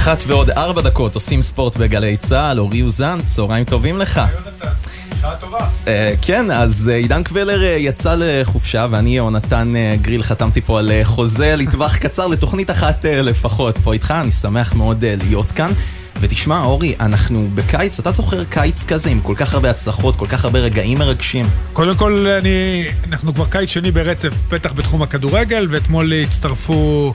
אחת ועוד ארבע דקות עושים ספורט בגלי צה"ל, אורי אוזן, צהריים טובים לך. שעה טובה. אה, כן, אז אה, עידן קבלר אה, יצא לחופשה ואני, יונתן אה, גריל, חתמתי פה על חוזה לטווח קצר לתוכנית אחת לפחות פה איתך, אני שמח מאוד להיות כאן. ותשמע, אורי, אנחנו בקיץ, אתה זוכר קיץ כזה עם כל כך הרבה הצלחות, כל כך הרבה רגעים מרגשים? קודם כל, אני, אנחנו כבר קיץ שני ברצף, בטח בתחום הכדורגל, ואתמול הצטרפו,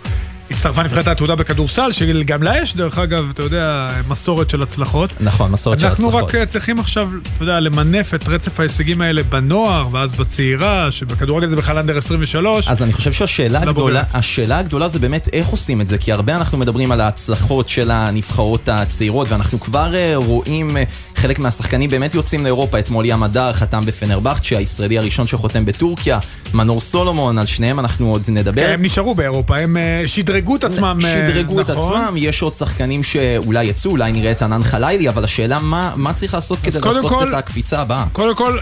הצטרפה נבחרת העתודה בכדורסל, שגם לה יש, דרך אגב, אתה יודע, מסורת של הצלחות. נכון, מסורת של אנחנו הצלחות. רק צריכים עכשיו, אתה יודע, למנף את רצף ההישגים האלה בנוער, ואז בצעירה, שבכדורגל זה בכלל אנדר 23. אז אני חושב שהשאלה. הגדולה, השאלה הגדולה זה באמת איך עושים את זה, כי הרבה אנחנו מדברים על ההצלחות של הנבחרות הצעירות, ואנחנו כבר אה, רואים אה, חלק מהשחקנים באמת יוצאים לאירופה, אתמול ים הדר חתם בפנרבכצ'ה, הישראלי הראשון שחותם בטורקיה, מנור סולומון, על שניהם אנחנו עוד נדבר. כן, הם נשארו באירופה, הם אה, שדרגו את עצמם. אה, שדרגו את נכון. עצמם, יש עוד שחקנים שאולי יצאו, אולי נראה את ענן חלילי, אבל השאלה מה, מה צריך לעשות כדי לעשות את הקפיצה הבאה. קודם כל.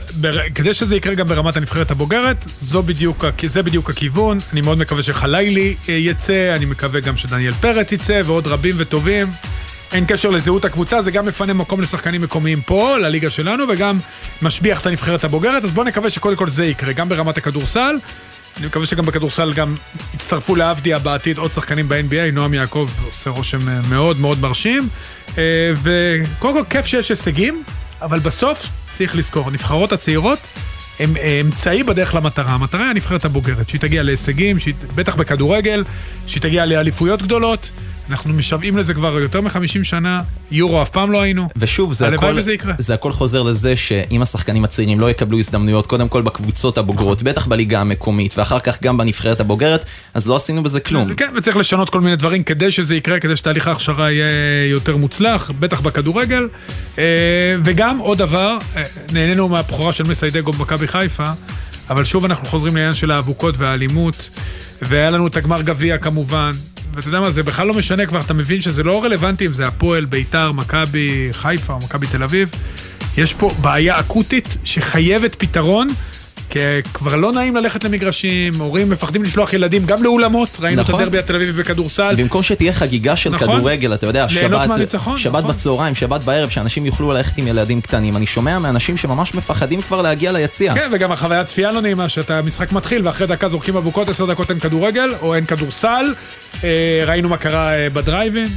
כדי שזה יקרה גם ברמת הנבחרת הבוגרת, זה בדיוק הכיוון. אני מאוד מקווה שחלילי אה, יצא, אני מקווה גם שדניאל פרץ יצא, ועוד רבים וטובים. אין קשר לזהות הקבוצה, זה גם מפנה מקום לשחקנים מקומיים פה, לליגה שלנו, וגם משביח את הנבחרת הבוגרת, אז בואו נקווה שקודם כל זה יקרה, גם ברמת הכדורסל. אני מקווה שגם בכדורסל גם יצטרפו לעבדיה בעתיד עוד שחקנים ב-NBA, נועם יעקב עושה רושם אה, מאוד מאוד מרשים. אה, וקודם כל כיף שיש הישגים, אבל בסוף צריך לזכור, הנבחרות הצעירות הם אה, אמצעי בדרך למטרה. המטרה היא הנבחרת הבוגרת, שהיא תגיע להישגים, שהיא, בטח בכדורגל, שהיא תגיע לאליפויות גדולות. אנחנו משוועים לזה כבר יותר מ-50 שנה, יורו אף פעם לא היינו. ושוב, זה הכל, וזה יקרה. זה הכל חוזר לזה שאם השחקנים הצעירים לא יקבלו הזדמנויות, קודם כל בקבוצות הבוגרות, בטח בליגה המקומית, ואחר כך גם בנבחרת הבוגרת, אז לא עשינו בזה כלום. כן, וצריך לשנות כל מיני דברים כדי שזה יקרה, כדי שתהליך ההכשרה יהיה יותר מוצלח, בטח בכדורגל. אה, וגם עוד דבר, אה, נהנינו מהבכורה של מסיידגו במכבי חיפה, אבל שוב אנחנו חוזרים לעניין של האבוקות והאלימות, והיה לנו את הגמר גביע כמובן. ואתה יודע מה, זה בכלל לא משנה כבר, אתה מבין שזה לא רלוונטי אם זה הפועל, ביתר, מכבי חיפה או מכבי תל אביב. יש פה בעיה אקוטית שחייבת פתרון, כי כבר לא נעים ללכת למגרשים, הורים מפחדים לשלוח ילדים גם לאולמות, ראינו נכון. את הדרבי התל אביבי בכדורסל. במקום שתהיה חגיגה של נכון. כדורגל, אתה יודע, שבת, מהניצחון, שבת נכון. בצהריים, שבת בערב, שאנשים יוכלו ללכת עם ילדים קטנים. אני שומע מאנשים שממש מפחדים כבר להגיע ליציע. כן, וגם החוויית צפייה לא נעימה, שאתה משחק מתחיל ואחרי דקה זורקים אבוקות, עשר דקות אין כדורגל, או אין כדורסל. אה, ראינו מה קרה אה, בדרייבין.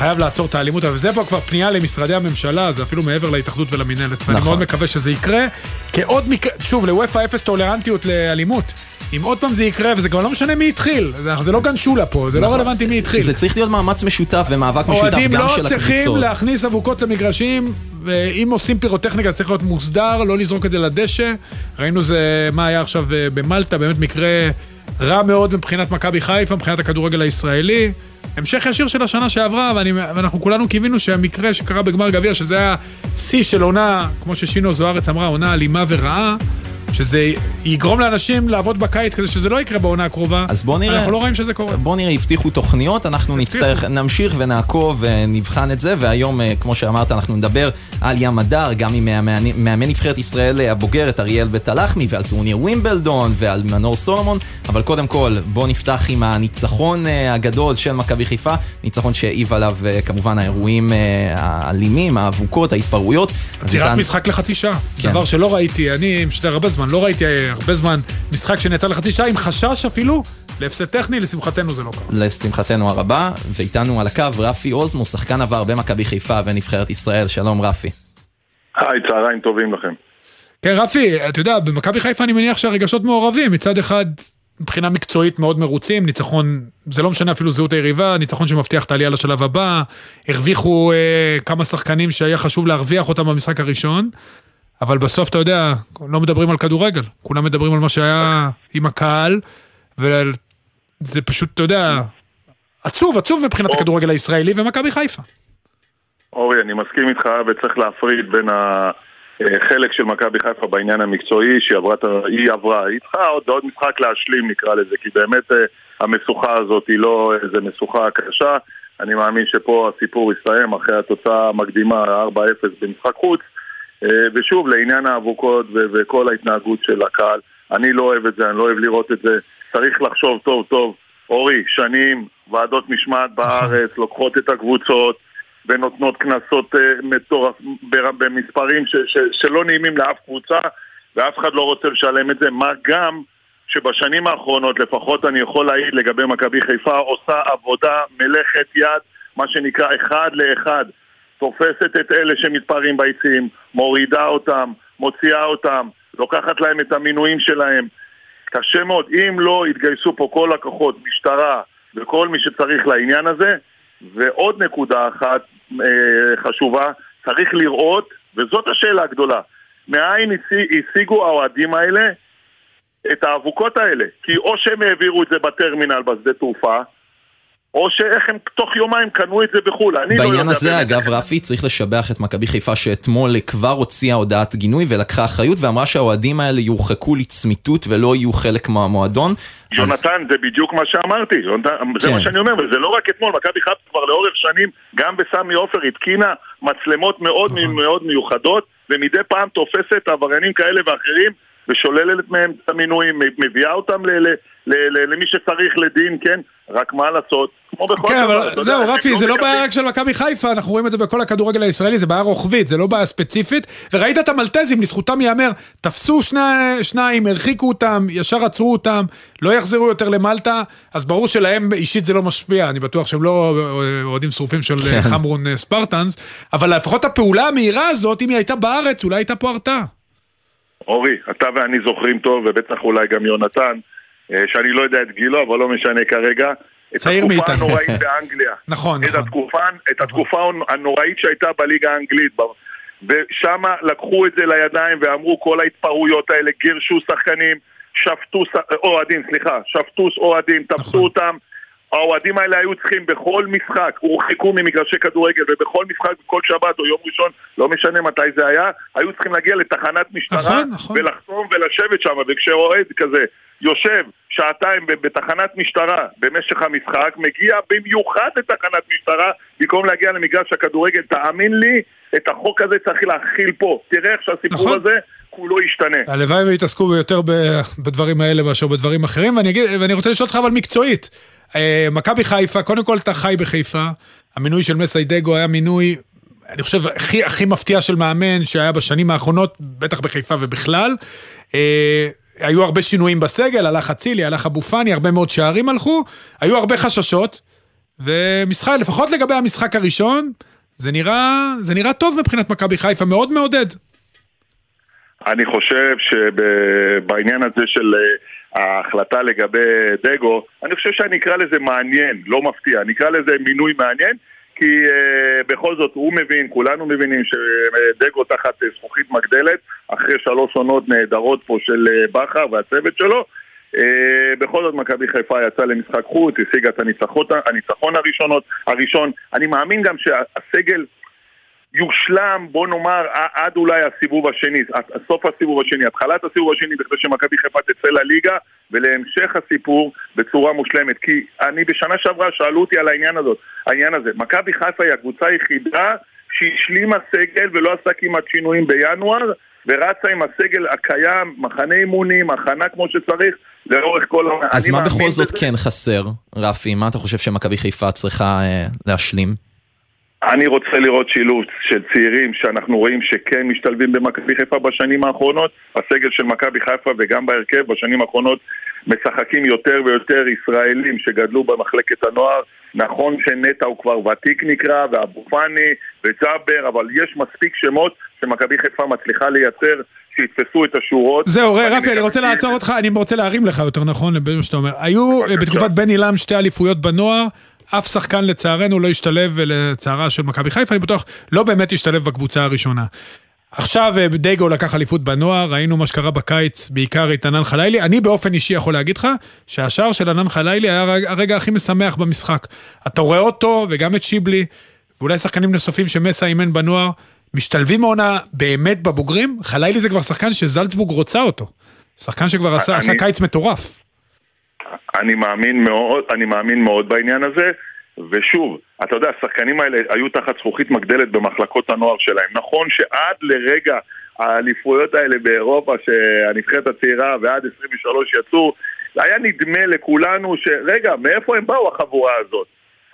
חייב לעצור את האלימות, אבל זה פה כבר פנייה למשרדי הממשלה, זה אפילו מעבר להתאחדות ולמינהלת. ואני נכון. מאוד מקווה שזה יקרה, כעוד מקרה, שוב, לוופא אפס טולרנטיות לאלימות. אם עוד פעם זה יקרה, וזה כבר לא משנה מי התחיל, זה, לא גן שולה פה, זה לא רלוונטי מי התחיל. זה צריך להיות מאמץ משותף ומאבק משותף אוהדים גם לא של צריכים הקבוצות. להכניס אבוקות למגרשים, ואם עושים פירוטכניקה זה צריך להיות מוסדר, לא לזרוק את זה לדשא. ראינו זה, מה היה עכשיו אה, במלטה, באמת מקרה רע מאוד מבחינת מכבי חיפה, מבחינת הכדורגל הישראלי. המשך ישיר של השנה שעברה, ואני, ואנחנו כולנו קיווינו שהמקרה שקרה בגמר גביע, שזה היה שיא של עונה, כמו ששינו זוארץ אמרה, עונה אלימה ורעה, שזה יגרום לאנשים לעבוד בקיץ כדי שזה לא יקרה בעונה הקרובה. אז בוא נראה. אנחנו לא רואים שזה קורה. בוא נראה, הבטיחו תוכניות, אנחנו הבטיחו. נצטרך, נמשיך ונעקוב ונבחן את זה, והיום, אה, כמו שאמרת, אנחנו נדבר על ים הדר, גם עם מאמן- מאמן נבחרת ישראל הבוגרת, אריאל בית הלחמי, ועל טורניר ווימבלדון, ועל מנור סולומון, אבל קודם כל, בוא נפתח עם הניצחון אה, הגדול של מכבי חיפה, ניצחון שהעיב עליו אה, כמובן האירועים האלימים, האבוקות, ההתפרעויות. עצירת משחק לחצי שעה. כן. דבר שלא ראיתי, אני משדר הרבה זמן, לא ראיתי הרבה זמן משחק שנעצר לחצי שעה עם חשש אפילו להפסד טכני, לשמחתנו זה לא קרה. לשמחתנו הרבה, ואיתנו על הקו רפי אוזמו, שחקן עבר במכבי חיפה ונבחרת ישראל, שלום רפי. היי, צהריים טובים לכם. כן, רפי, אתה יודע, במכבי חיפה אני מניח שהרגשות מעורבים. מצד אחד, מבחינה מקצועית מאוד מרוצים, ניצחון, זה לא משנה אפילו זהות היריבה, ניצחון שמבטיח את העלייה לשלב הבא. הרוויחו אה, כמה שחקנים שהיה חשוב להרוויח אותם במשחק הראשון. אבל בסוף, אתה יודע, לא מדברים על כדורגל. כולם מדברים על מה שהיה עם הקהל, וזה פשוט, אתה יודע, עצוב, עצוב מבחינת הכדורגל הישראלי ומכבי חיפה. אורי, אני מסכים איתך וצריך להפריד בין החלק של מכבי חיפה בעניין המקצועי שהיא עברה, היא עברה. היא צריכה עוד, עוד משחק להשלים נקרא לזה, כי באמת אה, המשוכה הזאת היא לא איזה משוכה קשה. אני מאמין שפה הסיפור יסתיים אחרי התוצאה המקדימה 4-0 במשחק חוץ. אה, ושוב, לעניין האבוקות וכל ההתנהגות של הקהל, אני לא אוהב את זה, אני לא אוהב לראות את זה. צריך לחשוב טוב טוב אורי, שנים, ועדות משמעת בארץ, לוקחות את הקבוצות ונותנות קנסות אה, מטורף במספרים ש, ש, שלא נעימים לאף קבוצה ואף אחד לא רוצה לשלם את זה, מה גם שבשנים האחרונות, לפחות אני יכול להעיד לגבי מכבי חיפה, עושה עבודה מלאכת יד, מה שנקרא אחד לאחד. תופסת את אלה שמתפרעים ביציעים, מורידה אותם, מוציאה אותם, לוקחת להם את המינויים שלהם. קשה מאוד. אם לא יתגייסו פה כל הכוחות, משטרה וכל מי שצריך לעניין הזה, ועוד נקודה אחת אה, חשובה, צריך לראות, וזאת השאלה הגדולה, מאין השיגו האוהדים האלה את האבוקות האלה? כי או שהם העבירו את זה בטרמינל בשדה תעופה, או שאיך הם תוך יומיים קנו את זה בחו"ל. לא בעניין לא הזה, אגב, רפי, צריך לשבח את מכבי חיפה שאתמול כבר הוציאה הודעת גינוי ולקחה אחריות ואמרה שהאוהדים האלה יורחקו לצמיתות ולא יהיו חלק מהמועדון. יונתן, אז... זה בדיוק מה שאמרתי, זה כן. מה שאני אומר, וזה לא רק אתמול, מכבי חיפה כבר לאורך שנים, גם בסמי עופר התקינה מצלמות מאוד נכון. מאוד מיוחדות, ומדי פעם תופסת עבריינים כאלה ואחרים ושוללת מהם את המינויים, מביאה אותם למי שצריך לדין, כן? רק מה לעשות, כמו בכל כן, אבל זהו, רפי, זה לא בעיה רק של מכבי חיפה, אנחנו רואים את זה בכל הכדורגל הישראלי, זה בעיה רוחבית, זה לא בעיה ספציפית. וראית את המלטזים, לזכותם ייאמר, תפסו שני, שניים, הרחיקו אותם, ישר עצרו אותם, לא יחזרו יותר למלטה, אז ברור שלהם אישית זה לא משפיע, אני בטוח שהם לא אוהדים שרופים של כן. חמרון אה, ספרטנס, אבל לפחות הפעולה המהירה הזאת, אם היא הייתה בארץ, אולי הייתה פה הרתעה. אורי, אתה ואני זוכרים טוב, ובטח אולי גם יונתן, אה, שאני לא יודע את גילו, אבל לא משנה כרגע. צעיר מאיתנו. את התקופה הנוראית באנגליה. נכון, נכון. התקופה, את התקופה הנוראית שהייתה בליגה האנגלית. ושם לקחו את זה לידיים ואמרו כל ההתפרעויות האלה, גירשו שחקנים, שפטו, אוהדים, סליחה, שפטו אוהדים, תפסו נכון. אותם. האוהדים האלה היו צריכים בכל משחק, הורחקו ממגרשי כדורגל, ובכל משחק, בכל שבת או יום ראשון, לא משנה מתי זה היה, היו צריכים להגיע לתחנת משטרה, נכון, נכון. ולחתום ולשבת שם, וכשאוהד כזה יושב שעתיים בתחנת משטרה במשך המשחק, מגיע במיוחד לתחנת משטרה במקום להגיע למגרש הכדורגל. תאמין לי, את החוק הזה צריך להכיל פה. תראה איך שהסיפור נכון. הזה כולו ישתנה. הלוואי ויתעסקו יותר בדברים האלה מאשר בדברים אחרים, ואני, אגיד, ואני רוצה לשאול אותך אבל מקצועית. אה, מכבי חיפה, קודם כל אתה חי בחיפה, המינוי של מסיידגו היה מינוי אני חושב, הכי, הכי מפתיע של מאמן שהיה בשנים האחרונות, בטח בחיפה ובכלל. היו הרבה שינויים בסגל, הלך אצילי, הלך אבו פאני, הרבה מאוד שערים הלכו, היו הרבה חששות, ומשחק, לפחות לגבי המשחק הראשון, זה נראה, זה נראה טוב מבחינת מכבי חיפה, מאוד מעודד. אני חושב שבעניין הזה של אה, ההחלטה לגבי דגו, אני חושב שאני אקרא לזה מעניין, לא מפתיע, אני אקרא לזה מינוי מעניין, כי uh, בכל זאת הוא מבין, כולנו מבינים שדגו תחת זכוכית מגדלת, אחרי שלוש עונות נהדרות פה של uh, בכר והצוות שלו. Uh, בכל זאת מכבי חיפה יצאה למשחק חוץ, השיגה את הניצחון הראשונות, הראשון. אני מאמין גם שהסגל יושלם, בוא נאמר, עד אולי הסיבוב השני, סוף הסיבוב השני, התחלת הסיבוב השני, בכדי שמכבי חיפה תצא לליגה ולהמשך הסיפור בצורה מושלמת. כי אני בשנה שעברה שאלו אותי על העניין הזאת, העניין הזה. מכבי חיפה היא הקבוצה היחידה שהשלימה סגל ולא עשה כמעט שינויים בינואר, ורצה עם הסגל הקיים, מחנה אימונים, הכנה כמו שצריך, לאורך כל העונה. אז מה בכל זאת בזה? כן חסר, רפי? מה אתה חושב שמכבי חיפה צריכה אה, להשלים? אני רוצה לראות שילוב של צעירים שאנחנו רואים שכן משתלבים במכבי חיפה בשנים האחרונות. הסגל של מכבי חיפה וגם בהרכב בשנים האחרונות משחקים יותר ויותר ישראלים שגדלו במחלקת הנוער. נכון שנטע הוא כבר ותיק נקרא, ואבו פאני וג'אבר, אבל יש מספיק שמות שמכבי חיפה מצליחה לייצר שיתפסו את השורות. זהו, רפי, אני רוצה לעצור אותך, אני רוצה להרים לך יותר נכון, שאתה אומר. היו בתקופת בן עילם שתי אליפויות בנוער. אף שחקן לצערנו לא השתלב, ולצערה של מכבי חיפה, אני בטוח, לא באמת השתלב בקבוצה הראשונה. עכשיו אה, דייגו לקח אליפות בנוער, ראינו מה שקרה בקיץ, בעיקר את ענן חלילי. אני באופן אישי יכול להגיד לך שהשער של ענן חלילי היה הרגע הכי משמח במשחק. אתה רואה אותו וגם את שיבלי, ואולי שחקנים נוספים שמסה אימן בנוער, משתלבים מעונה באמת בבוגרים. חלילי זה כבר שחקן שזלצבורג רוצה אותו. שחקן שכבר עשה, אני... עשה קיץ מטורף. אני מאמין מאוד, אני מאמין מאוד בעניין הזה, ושוב, אתה יודע, השחקנים האלה היו תחת זכוכית מגדלת במחלקות הנוער שלהם. נכון שעד לרגע האליפויות האלה באירופה, שהנבחרת הצעירה ועד 23 יצאו, היה נדמה לכולנו שרגע, מאיפה הם באו החבורה הזאת?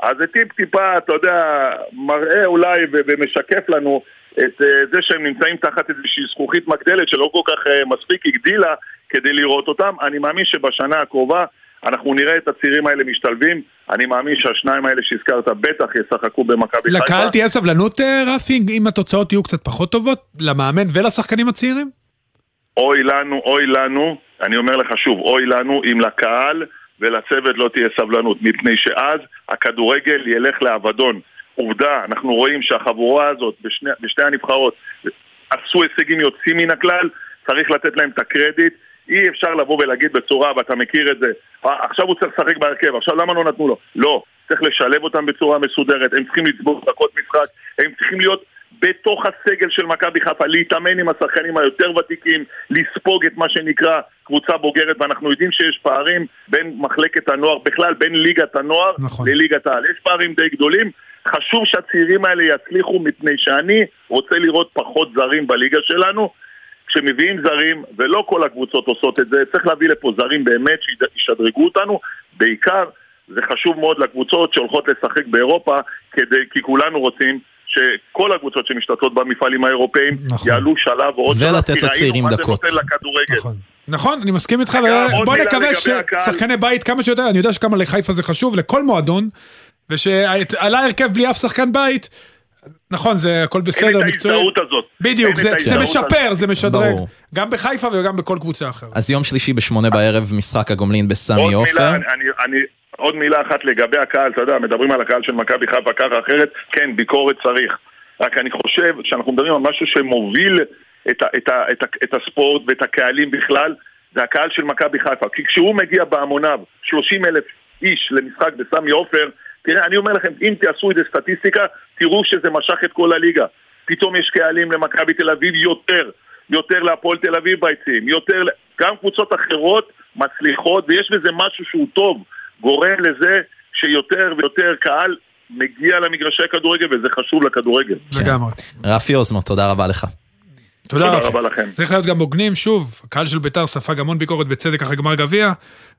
אז זה טיפ טיפה, אתה יודע, מראה אולי ומשקף לנו את אה, זה שהם נמצאים תחת איזושהי זכוכית מגדלת שלא כל כך אה, מספיק הגדילה כדי לראות אותם. אני מאמין שבשנה הקרובה אנחנו נראה את הצעירים האלה משתלבים. אני מאמין שהשניים האלה שהזכרת בטח ישחקו במכבי חיפה. לקהל תהיה סבלנות, אה, רפי, אם התוצאות יהיו קצת פחות טובות? למאמן ולשחקנים הצעירים? אוי לנו, אוי לנו, אני אומר לך שוב, אוי לנו אם לקהל ולצוות לא תהיה סבלנות, מפני שאז הכדורגל ילך לאבדון. עובדה, אנחנו רואים שהחבורה הזאת בשני, בשתי הנבחרות עשו הישגים יוצאים מן הכלל, צריך לתת להם את הקרדיט. אי אפשר לבוא ולהגיד בצורה, ואתה מכיר את זה, אה, עכשיו הוא צריך לשחק בהרכב, עכשיו למה לא נתנו לו? לא, צריך לשלב אותם בצורה מסודרת, הם צריכים לצבור דקות משחק, הם צריכים להיות בתוך הסגל של מכבי חיפה, להתאמן עם השחקנים היותר ותיקים, לספוג את מה שנקרא קבוצה בוגרת, ואנחנו יודעים שיש פערים בין מחלקת הנוער, בכלל בין ליגת הנוער נכון. לליגת העל. יש פערים די גדולים, חשוב שהצעירים האלה יצליחו מפני שאני רוצה לראות פחות זרים בליגה שלנו. כשמביאים זרים, ולא כל הקבוצות עושות את זה, צריך להביא לפה זרים באמת שישדרגו אותנו, בעיקר זה חשוב מאוד לקבוצות שהולכות לשחק באירופה, כדי, כי כולנו רוצים שכל הקבוצות שמשתתפות במפעלים האירופאים נכון. יעלו שלב ועוד שלב, ולתת לצעירים דקות. מה זה נותן לכדורגל. נכון. נכון, אני מסכים איתך, ובוא נקווה ששחקני בית כמה שיותר, אני יודע שכמה לחיפה זה חשוב, לכל מועדון, ושעלה הרכב בלי אף שחקן בית, נכון, זה הכל בסדר, מקצועי. אין את ההזדהות הזאת. בדיוק, זה, זה משפר, זה משדרג. ברור. גם בחיפה וגם בכל קבוצה אחרת. אז יום שלישי בשמונה בערב, משחק הגומלין בסמי עופר. עוד מילה, אני, אני, עוד מילה אחת לגבי הקהל, אתה יודע, מדברים על הקהל של מכבי חיפה ככה אחרת, כן, ביקורת צריך. רק אני חושב, כשאנחנו מדברים על משהו שמוביל את, ה, את, ה, את, ה, את הספורט ואת הקהלים בכלל, זה הקהל של מכבי חיפה. כי כשהוא מגיע בהמוניו, 30 אלף איש למשחק בסמי עופר, תראה, אני אומר לכם, אם תעשו איזה סטטיסטיקה, תראו שזה משך את כל הליגה. פתאום יש קהלים למכבי תל אביב יותר, יותר להפועל תל אביב ביציעים, יותר, גם קבוצות אחרות מצליחות, ויש בזה משהו שהוא טוב, גורם לזה שיותר ויותר קהל מגיע למגרשי כדורגל, וזה חשוב לכדורגל. לגמרי. רפי אוזמו, תודה רבה לך. תודה, תודה רבה לכם. צריך להיות גם הוגנים, שוב, הקהל של ביתר ספג המון ביקורת בצדק אחרי גמר גביע.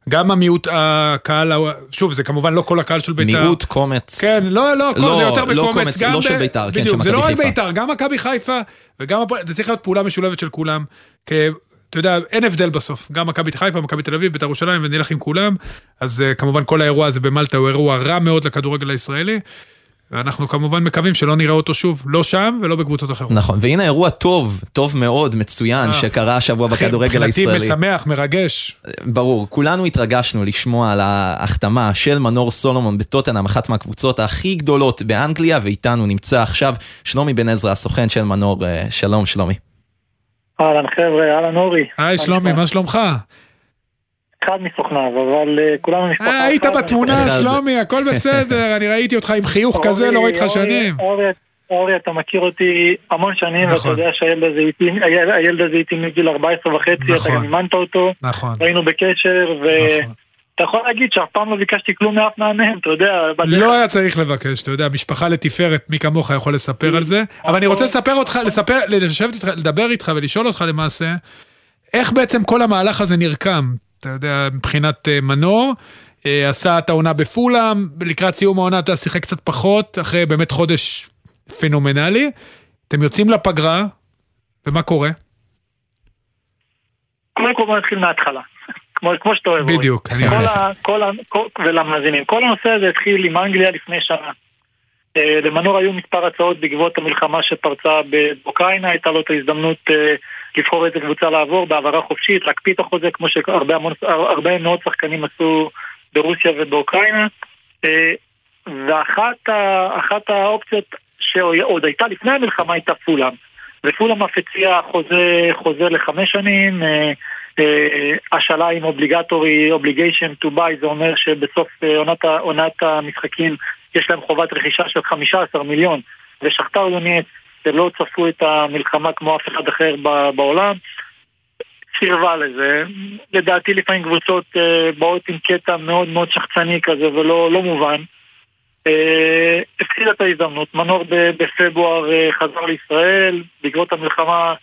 גם המיעוט, הקהל, שוב, זה כמובן לא כל הקהל של ביתר. מיעוט, קומץ. כן, לא, לא, לא זה יותר לא בקומץ. קומץ, גם לא ב... של ביתר, כן, של מכבי חיפה. זה לא רק ביתר, גם מכבי חיפה, וגם, זה צריך להיות פעולה משולבת של כולם. כי, אתה יודע, אין הבדל בסוף. גם מכבי חיפה, מכבי תל אביב, ביתר ירושלים, ונלך עם כולם. אז אה, כמובן כל האירוע הזה במלטה הוא אירוע רע מאוד לכדורגל הישראלי. ואנחנו כמובן מקווים שלא נראה אותו שוב, לא שם ולא בקבוצות אחרות. נכון, והנה אירוע טוב, טוב מאוד, מצוין, אה. שקרה השבוע בכדורגל הישראלי. מבחינתי משמח, מרגש. ברור, כולנו התרגשנו לשמוע על ההחתמה של מנור סולומון בטוטנאם, אחת מהקבוצות הכי גדולות באנגליה, ואיתנו נמצא עכשיו שלומי בן עזרא, הסוכן של מנור. אה, שלום, שלומי. אהלן חבר'ה, אהלן אורי. היי שלומי, מה שלומך? אחד מסוכניו, אבל uh, כולנו משפחה אה, היית בתמונה, שלומי, הכל בסדר, אני ראיתי אותך עם חיוך כזה, לא ראיתי לך שנים. אורי, אתה מכיר אותי המון שנים, ואתה נכון. יודע שהילד הזה איתי מגיל 14 וחצי, אתה נכון. גם אימנת אותו, נכון. היינו בקשר, ו... אתה יכול להגיד שאף פעם לא ביקשתי כלום מאף מאמן, אתה יודע. לא היה צריך לבקש, אתה יודע, משפחה לתפארת, מי כמוך יכול לספר על זה. אבל אני רוצה לספר אותך, לספר, לשבת איתך, לדבר איתך ולשאול אותך למעשה, איך בעצם כל המהלך הזה נרקם? אתה יודע, מבחינת אה, מנור. אה, עשה את העונה בפולאם, לקראת סיום העונה אתה שיחק קצת פחות, אחרי באמת חודש פנומנלי. אתם יוצאים לפגרה, ומה קורה? קודם כל בוא נתחיל מההתחלה. כמו, כמו שאתה אוהב. בדיוק, אני אוהב. ולמאזינים, כל הנושא הזה התחיל עם אנגליה לפני שנה. אה, למנור היו מספר הצעות בעקבות המלחמה שפרצה באוקראינה, הייתה לו את ההזדמנות לבחור איזה קבוצה לעבור בהעברה חופשית, להקפיא את החוזה כמו שהרבה מאוד שחקנים עשו ברוסיה ובאוקראינה. אה, ואחת האופציות שעוד הייתה לפני המלחמה הייתה פולאם. ופולאם אף הציע חוזה, חוזה לחמש שנים, אה, אה, השאלה עם obligatory, obligation to buy, זה אומר שבסוף עונת, עונת המשחקים יש להם חובת רכישה של 15 מיליון, ושחטאר דונייץ שלא צפתה את המלחמה כמו אף אחד אחר בעולם, סירבה לזה. לדעתי לפעמים קבוצות אה, באות עם קטע מאוד מאוד שחצני כזה ולא לא מובן. אה, הפסידה את ההזדמנות, מנור בפברואר אה, חזר לישראל בעקבות המלחמה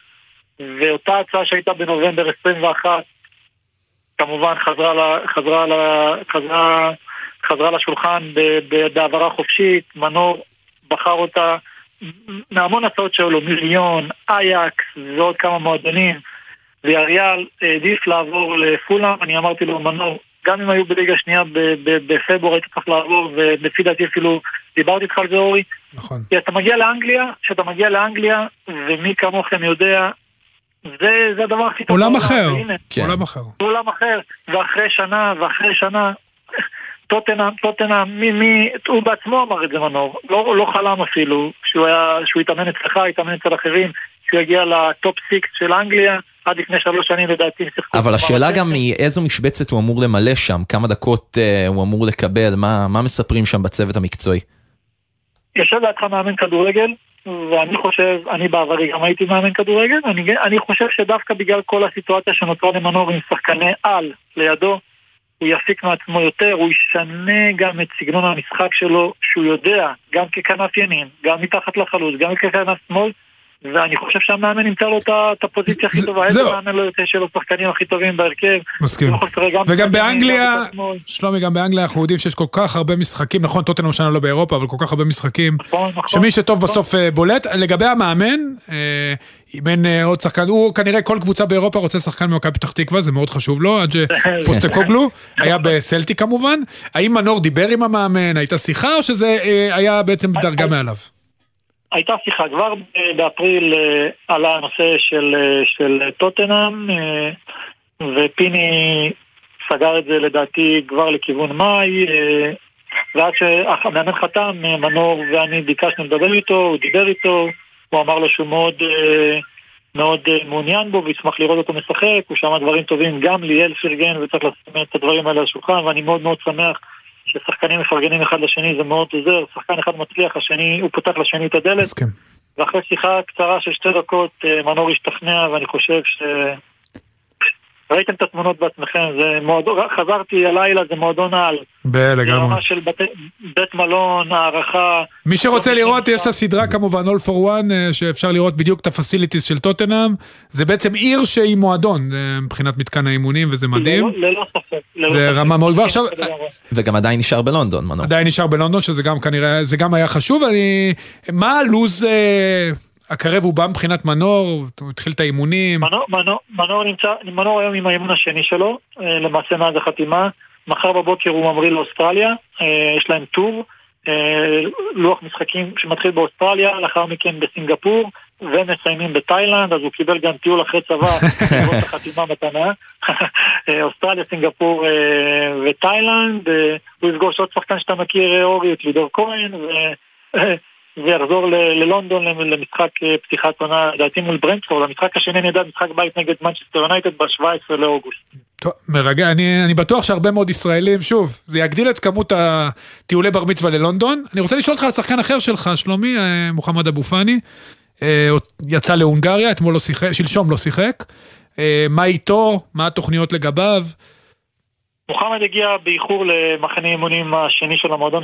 ואותה הצעה שהייתה בנובמבר 21 כמובן חזרה, חזרה, חזרה, חזרה לשולחן בהעברה חופשית, מנור בחר אותה מהמון הצעות שהיו לו, מיליון, אייקס ועוד כמה מועדונים, ואריאל העדיף לעבור לפולאם, אני אמרתי לו, מנור, גם אם היו בליגה שנייה בפברואר היית צריך לעבור, ולפי דעתי אפילו דיברתי איתך על זה אורי. נכון. כי אתה מגיע לאנגליה, כשאתה מגיע לאנגליה, ומי כמוכם יודע, זה, זה הדבר הכי טוב. עולם אחר, כן. עולם אחר. עולם אחר, ואחרי שנה, ואחרי שנה, טוטנאם, טוטנאם, מי, מי, הוא בעצמו אמר את זה מנור, לא, לא חלם אפילו, שהוא, היה, שהוא יתאמן אצלך, יתאמן אצל אחרים, שהוא יגיע לטופ סיקס של אנגליה, עד לפני שלוש שנים לדעתי שיחקו. אבל השאלה גם היא איזו משבצת הוא אמור למלא שם, כמה דקות uh, הוא אמור לקבל, מה, מה מספרים שם בצוות המקצועי? יושב לידך מאמן כדורגל, ואני חושב, אני בעברי גם הייתי מאמן כדורגל, אני, אני חושב שדווקא בגלל כל הסיטואציה שנוצרה למנור עם שחקני על לידו, הוא יפיק מעצמו יותר, הוא ישנה גם את סגנון המשחק שלו, שהוא יודע, גם ככנף ימין, גם מתחת לחלוץ, גם ככנף שמאל, ואני חושב שהמאמן ימצא לו את הפוזיציה הכי טובה. איזה מאמן לא יוצא שלו שחקנים הכי טובים בהרכב. מסכים. וגם באנגליה, שלומי, גם באנגליה אנחנו יודעים שיש כל כך הרבה משחקים, נכון, טוטנאם שנה לא באירופה, אבל כל כך הרבה משחקים, נכון, נכון. שמי שטוב נכון. בסוף אה, בולט. לגבי המאמן, אה, אם אין אה, עוד שחקן, הוא כנראה כל קבוצה באירופה רוצה שחקן ממכבי פתח תקווה, זה מאוד חשוב לו, עד שפוסטקוגלו היה בסלטי כמובן. האם מנור דיבר עם המאמן, הייתה שיחה, או שזה היה בעצם דרגה מעליו? הייתה שיחה, כבר באפריל אה, עלה הנושא של, אה, של טוטנאם, אה, ופיני סגר את זה לדעתי כבר לכיוון מאי, ועד שהמאמן חתם, מנור ואני ביקשנו לדבר איתו, הוא דיבר איתו, הוא אמר לו שהוא מאוד, מאוד מעוניין בו וישמח לראות אותו משחק, הוא שמע דברים טובים, גם ליאל פרגן וצריך לשים את הדברים האלה על השולחן, ואני מאוד מאוד שמח ששחקנים מפרגנים אחד לשני זה מאוד עוזר, שחקן אחד מצליח, השני, הוא פותח לשני את הדלת. מסכים. ואחרי שיחה קצרה של שתי דקות, אה, מנור השתכנע, ואני חושב ש... ראיתם את התמונות בעצמכם, זה מועדון, חזרתי הלילה, זה מועדון על. לגמרי. ברמה של בית, בית מלון, הערכה. מי שרוצה לראות, יש את הסדרה כמובן, All for One, אה, שאפשר לראות בדיוק את הפסיליטיס של טוטנאם. זה בעצם עיר שהיא מועדון אה, מבחינת מתקן האימונים, וזה מדהים. ללא, ללא ספק. זה רמה מאוד גבוהה. עכשיו... וגם עדיין נשאר בלונדון, מנור. עדיין נשאר בלונדון, שזה גם כנראה, זה גם היה חשוב. אני... מה הלו"ז... הקרב הוא בא מבחינת מנור, הוא התחיל את האימונים. מנור, מנור, מנור נמצא, מנור היום עם האימון השני שלו, אה, למעשה מאז החתימה. מחר בבוקר הוא ממריא לאוסטרליה, אה, יש להם טור, אה, לוח משחקים שמתחיל באוסטרליה, לאחר מכן בסינגפור, ומסיימים בתאילנד, אז הוא קיבל גם טיול אחרי צבא, לראות את החתימה מתנה. אוסטרליה, סינגפור ותאילנד, הוא יפגוש עוד שחקן שאתה מכיר, אורי, את לידור כהן, ויחזור ללונדון למשחק אה, פתיחת עונה, לדעתי מול ברנדפורד, המשחק השני נדע משחק בית נגד מנצ'סטר יונייטד ב-17 לאוגוסט. טוב, מרגע, אני, אני בטוח שהרבה מאוד ישראלים, שוב, זה יגדיל את כמות הטיולי בר מצווה ללונדון. אני רוצה לשאול אותך על שחקן אחר שלך, שלומי, אה, מוחמד אבו פאני, אה, יצא להונגריה, אתמול לא שיחק, שלשום לא שיחק. מה איתו, מה התוכניות לגביו? מוחמד הגיע באיחור למחנה אימונים השני של המועדון,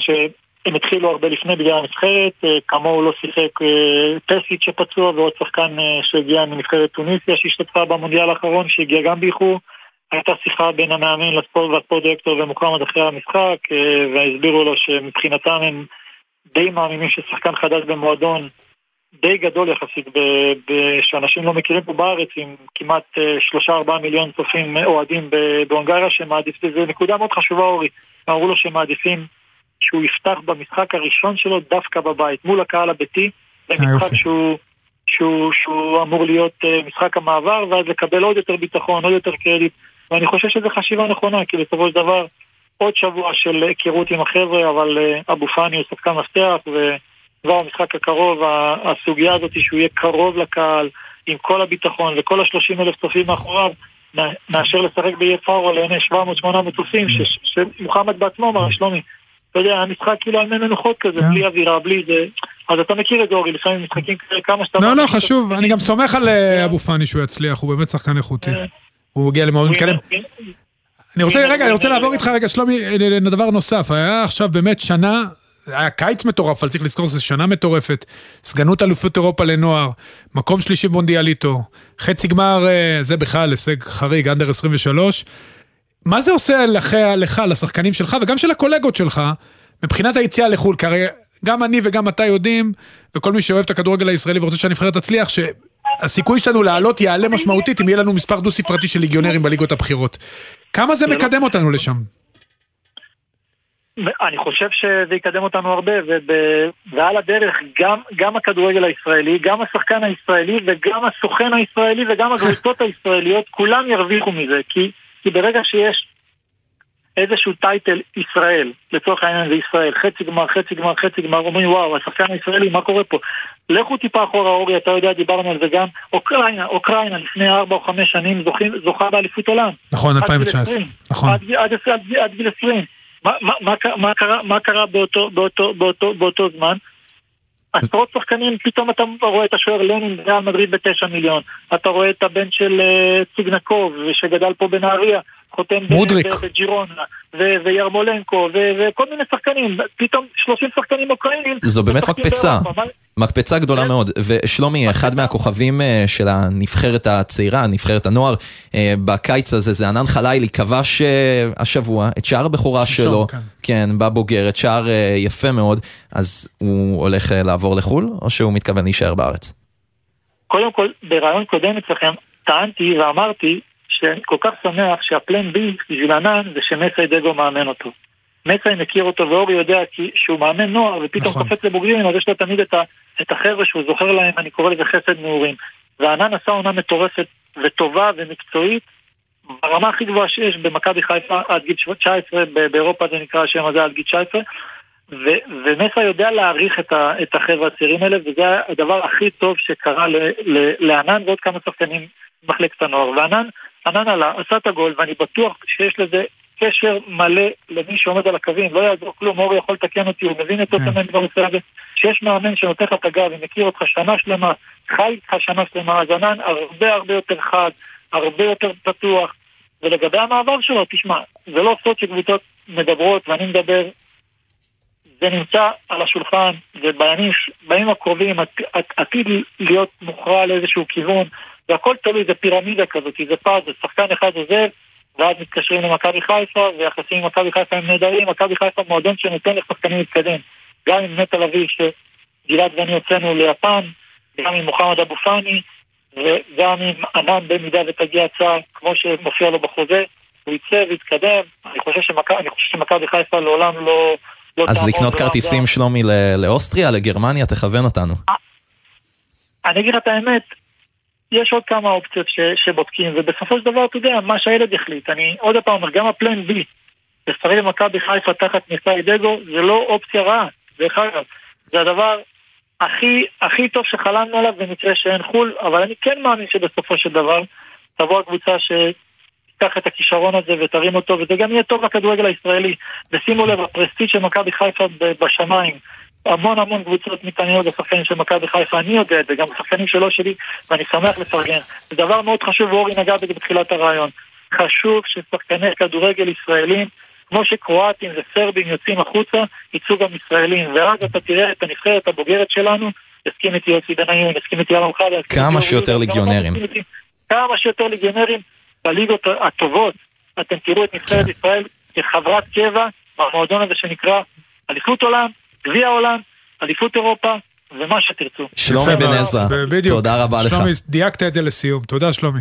הם התחילו הרבה לפני בגלל הנבחרת, אה, כמוהו לא שיחק אה, פסיץ' שפצוע ועוד שחקן אה, שהגיע מנבחרת טוניסיה שהשתתפה במונדיאל האחרון שהגיע גם באיחור. הייתה שיחה בין המאמן לספורט והספורט דירקטור ומוחמד אחרי המשחק והסבירו לו שמבחינתם הם די מאמינים ששחקן חדש במועדון די גדול יחסית, שאנשים לא מכירים פה בארץ, עם כמעט שלושה ארבעה מיליון צופים אוהדים בהונגריה, שמעדיפים, זו נקודה מאוד חשובה אורי, אמרו לו שמעדיפים שהוא יפתח במשחק הראשון שלו דווקא בבית, מול הקהל הביתי, במשחק שהוא, שהוא, שהוא אמור להיות uh, משחק המעבר, ואז לקבל עוד יותר ביטחון, עוד יותר קרדיט, ואני חושב שזו חשיבה נכונה, כי בסופו של דבר עוד שבוע של היכרות עם החבר'ה, אבל uh, אבו פאני הוא שחקן מפתח, וכבר במשחק הקרוב, הסוגיה הזאת שהוא יהיה קרוב לקהל, עם כל הביטחון וכל השלושים אלף צופים מאחוריו, מאשר לשחק באיי פארו לעיני 700-800 צופים, שמוחמד בעצמו אמר, שלומי, אתה יודע, המשחק כאילו על מי מנוחות כזה, כן. בלי אווירה, בלי זה. אז אתה מכיר את אורי, לפעמים משחקים כאלה, כמה שאתה... לא, לא, חשוב, אני גם סומך על אה, כן. אבו פאני שהוא יצליח, הוא באמת שחקן איכותי. כן. הוא הגיע למאוד מתקדם. אני רוצה, רגע, אני רוצה לעבור איתך רגע, שלומי, לדבר נוסף. היה עכשיו באמת שנה, היה קיץ מטורף, אבל צריך לזכור שזו שנה מטורפת. סגנות אלופות אירופה לנוער, מקום שלישי מונדיאליטו, חצי גמר, אה, זה בכלל הישג חריג, אנדר 23. מה זה עושה לך, לך, לשחקנים שלך וגם של הקולגות שלך, מבחינת היציאה לחו"ל? כי הרי גם אני וגם אתה יודעים, וכל מי שאוהב את הכדורגל הישראלי ורוצה שהנבחרת תצליח, שהסיכוי שלנו לעלות יעלה משמעותית אם יהיה לנו מספר דו-ספרתי של ליגיונרים בליגות הבכירות. כמה זה מקדם אותנו לשם? אני חושב שזה יקדם אותנו הרבה, וב... ועל הדרך גם, גם הכדורגל הישראלי, גם השחקן הישראלי וגם הסוכן הישראלי וגם הקבוצות הישראליות, כולם ירוויחו מזה, כי, כי ברגע שיש איזשהו טייטל ישראל, לצורך העניין זה ישראל, חצי גמר, חצי גמר, חצי גמר, אומרים וואו, השחקן הישראלי, מה קורה פה? לכו טיפה אחורה אורי, אתה יודע, דיברנו על זה גם, אוקראינה, אוקראינה לפני 4 או 5 שנים זוכים, זוכה באליפות עולם. נכון, 2019, נכון. עד, עד, עד, עד גיל 20. מה, מה, מה, מה, קרה, מה קרה באותו, באותו, באותו, באותו זמן? עשרות שחקנים, פתאום אתה רואה את השוער לנין ריאל מדריד בתשע מיליון. אתה רואה את הבן של uh, ציגנקוב, שגדל פה בנהריה, חותם בג'ירונה, וירמולנקו, וכל מיני שחקנים, פתאום 30 שחקנים אוקראינים. זו באמת מקפצה, מקפצה גדולה כן. מאוד. ושלומי, אחד מהכוכבים אה, של הנבחרת הצעירה, נבחרת הנוער, אה, בקיץ הזה, זה ענן חלילי, כבש אה, השבוע את שער הבכורה שלו, כן. כן, בבוגרת, שער יפה מאוד, אז הוא הולך לעבור לחו"ל, או שהוא מתכוון להישאר בארץ? קודם כל, ברעיון קודם אצלכם, טענתי ואמרתי שאני כל כך שמח שהפלן בי בשביל ענן זה שמסי דגו מאמן אותו. מסי מכיר אותו ואורי יודע כי שהוא מאמן נוער ופתאום נכון. קופץ לבוגרים אז יש לו תמיד את, ה, את החבר'ה שהוא זוכר להם, אני קורא לזה חסד נעורים. וענן עשה עונה מטורפת וטובה ומקצועית ברמה הכי גבוהה שיש במכבי חיפה עד גיל 19, באירופה זה נקרא השם הזה עד גיל 19 ומסה יודע להעריך את, ה, את החבר'ה הצעירים האלה וזה הדבר הכי טוב שקרה לענן ועוד כמה שחקנים במחלקת הנוער. וענן ענן עלה, עשה את הגול, ואני בטוח שיש לזה קשר מלא למי שעומד על הקווים, לא יעזור כלום, אורי יכול לתקן אותי, הוא מבין את אופן. בנושא הזה, שיש מאמן שנותן לך את הגב ומכיר אותך שנה שלמה, חי איתך שנה שלמה, אז ענן הרבה הרבה יותר חד, הרבה יותר פתוח, ולגבי המעבר שלו, תשמע, זה לא סוד שקבוצות מדברות, ואני מדבר, זה נמצא על השולחן, ובימים הקרובים עתיד להיות מוכרע לאיזשהו כיוון, והכל תלוי, זה פירמידה כזאת, זה פאזל, שחקן אחד עוזב, ואז מתקשרים למכבי חיפה, ויחסים עם מכבי חיפה הם נהדרים, מכבי חיפה מועדון שנותן לשחקנים להתקדם. גם עם נטע לביא, שגלעד ואני יוצאנו ליפן, גם עם מוחמד אבו פאני, וגם עם ענן במידה ותגיע הצעה, כמו שמופיע לו בחוזה, הוא יצא ויתקדם. אני חושב שמכבי חיפה לעולם לא... לא אז לקנות כרטיסים, שלומי, לאוסטריה, לגרמניה, תכוון אותנו. אני אגיד לך את האמת, יש עוד כמה אופציות ש, שבודקים, ובסופו של דבר, אתה יודע, מה שהילד יחליט. אני עוד פעם אומר, גם הפלן בי, לשחק במכבי חיפה תחת ניסאי דגו, זה לא אופציה רעה. דרך אגב, זה הדבר הכי, הכי טוב שחלמנו עליו במקרה שאין חו"ל, אבל אני כן מאמין שבסופו של דבר תבוא הקבוצה שתיקח את הכישרון הזה ותרים אותו, וזה גם יהיה טוב לכדורגל הישראלי. ושימו לב, הפרסטיג' של מכבי חיפה בשמיים. המון המון קבוצות מתעניינות בשחקנים של מכבי חיפה, אני יודע את זה, גם שחקנים שלו שלי, ואני שמח לפרגן. זה דבר מאוד חשוב, ואורי נגע בזה בתחילת הרעיון. חשוב ששחקני כדורגל ישראלים, כמו שקרואטים וסרבים יוצאים החוצה, יצאו גם ישראלים, ואז אתה תראה את הנבחרת הבוגרת שלנו, יסכים איתי יוסי בניון, יסכים איתי ירם חדה. כמה שיותר ליגיונרים. כמה שיותר ליגיונרים בליגות הטובות. אתם תראו את נבחרת כן. ישראל כחברת קבע במועדון הזה שנקרא אליפות עולם, גביע העולם, אליפות אירופה, ומה שתרצו. שלומי בן עזרא, תודה רבה לך. שלומי, דייקת את זה לסיום, תודה שלומי.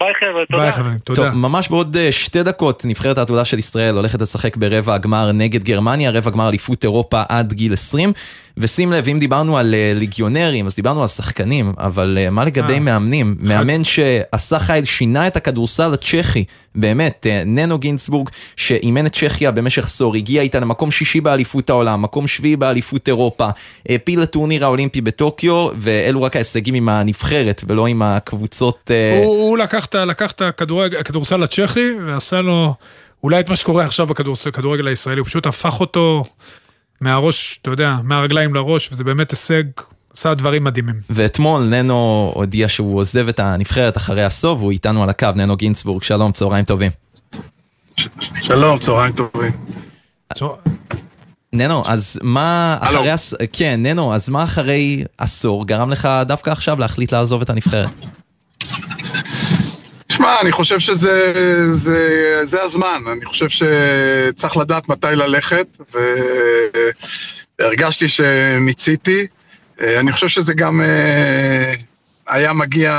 ביי חבר'ה, תודה. ביי חברים, תודה. טוב, ממש בעוד uh, שתי דקות נבחרת העתודה של ישראל הולכת לשחק ברבע הגמר נגד גרמניה, רבע גמר אליפות אירופה עד גיל 20. ושים לב, אם דיברנו על uh, ליגיונרים, אז דיברנו על שחקנים, אבל uh, מה לגבי 아, מאמנים? מאמן שעשה חייל, שינה את הכדורסל הצ'כי, באמת, uh, ננו גינסבורג, שאימן את צ'כיה במשך עשור, הגיע איתה למקום שישי באליפות העולם, מקום שביעי באליפות אירופה, העפיל לטורניר האולימפי בטוקיו, ואלו רק ההישגים עם הנבחרת ולא עם הקבוצות... הוא, הוא לקח את הכדורסל הצ'כי ועשה לו... אולי את מה שקורה עכשיו בכדורגל הישראלי, הוא פשוט הפך אותו מהראש, אתה יודע, מהרגליים לראש, וזה באמת הישג, עשה דברים מדהימים. ואתמול ננו הודיע שהוא עוזב את הנבחרת אחרי הסוף, והוא איתנו על הקו, ננו גינצבורג, שלום, צהריים טובים. שלום, צהריים טובים. ננו, אז מה אחרי, הס... כן, ננו, אז מה אחרי עשור גרם לך דווקא עכשיו להחליט לעזוב את הנבחרת? תשמע, אני חושב שזה זה, זה הזמן, אני חושב שצריך לדעת מתי ללכת, והרגשתי שמיציתי. אני חושב שזה גם אה, היה מגיע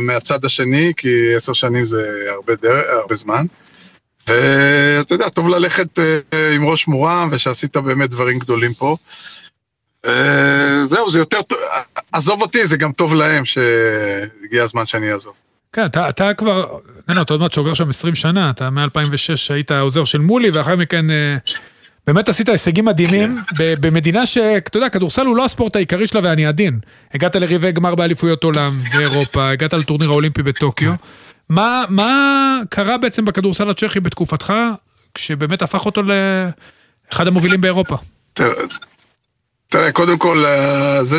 מהצד השני, כי עשר שנים זה הרבה, דרך, הרבה זמן. ואתה יודע, טוב ללכת אה, עם ראש מורם, ושעשית באמת דברים גדולים פה. זהו, זה יותר טוב, עזוב אותי, זה גם טוב להם שהגיע הזמן שאני אעזוב. כן, אתה, אתה כבר, אין, לא, אתה עוד מעט שוגר שם 20 שנה, אתה מ-2006 היית העוזר של מולי, ואחר מכן אה, באמת עשית הישגים מדהימים, במדינה שאתה יודע, כדורסל הוא לא הספורט העיקרי שלה ואני עדין. הגעת לריבי גמר באליפויות עולם ואירופה, הגעת לטורניר האולימפי בטוקיו. מה, מה קרה בעצם בכדורסל הצ'כי בתקופתך, כשבאמת הפך אותו לאחד המובילים באירופה? תראה, קודם כל, אה, זה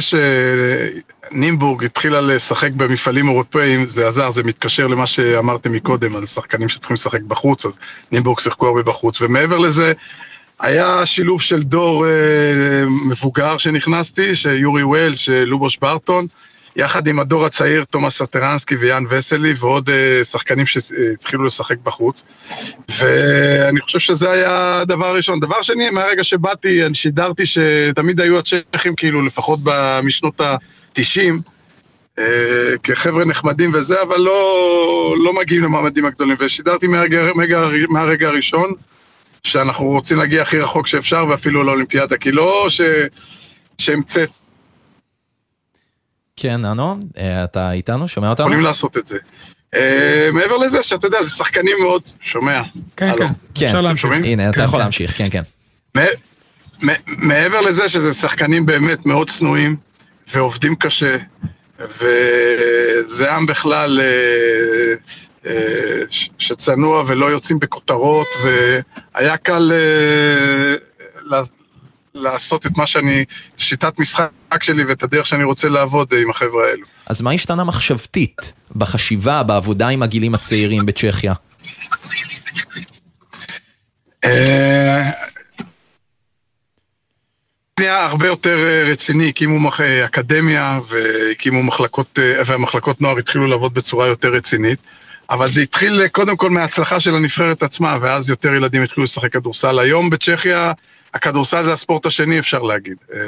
שנימבורג התחילה לשחק במפעלים אירופאיים, זה עזר, זה מתקשר למה שאמרתם מקודם, על שחקנים שצריכים לשחק בחוץ, אז נימבורג שיחקו הרבה בחוץ, ומעבר לזה, היה שילוב של דור אה, מבוגר שנכנסתי, שיורי ווילס, לובוש ברטון, יחד עם הדור הצעיר, תומאס סטרנסקי ויאן וסלי, ועוד uh, שחקנים שהתחילו לשחק בחוץ. ואני חושב שזה היה הדבר הראשון. דבר שני, מהרגע שבאתי, אני שידרתי שתמיד היו הצ'כים, כאילו, לפחות משנות ה-90, uh, כחבר'ה נחמדים וזה, אבל לא, לא מגיעים למעמדים הגדולים. ושידרתי מהרגע, מהרגע, מהרגע הראשון, שאנחנו רוצים להגיע הכי רחוק שאפשר, ואפילו לאולימפיאדה, כי לא ש... שהמצאת כן, ננו, אה, אתה איתנו? שומע אותנו? יכולים לעשות את זה. אה, מעבר לזה, שאתה יודע, זה שחקנים מאוד... שומע? כן, כן, כן, אפשר להמשיך. הנה, אתה כן, יכול כן. להמשיך, כן, כן. מעבר לזה שזה שחקנים באמת מאוד צנועים, ועובדים קשה, וזה עם בכלל אה, שצנוע ולא יוצאים בכותרות, והיה קל לעשות את מה שאני, שיטת משחק שלי ואת הדרך שאני רוצה לעבוד עם החבר'ה האלו. אז מה השתנה מחשבתית בחשיבה, בעבודה עם הגילים הצעירים בצ'כיה? אה, היה הרבה יותר אה, רציני, הקימו אקדמיה והקימו מחלקות, אה, והמחלקות נוער התחילו לעבוד בצורה יותר רצינית. אבל זה התחיל קודם כל מההצלחה של הנבחרת עצמה, ואז יותר ילדים התחילו לשחק כדורסל. היום בצ'כיה הכדורסל זה הספורט השני, אפשר להגיד. אה,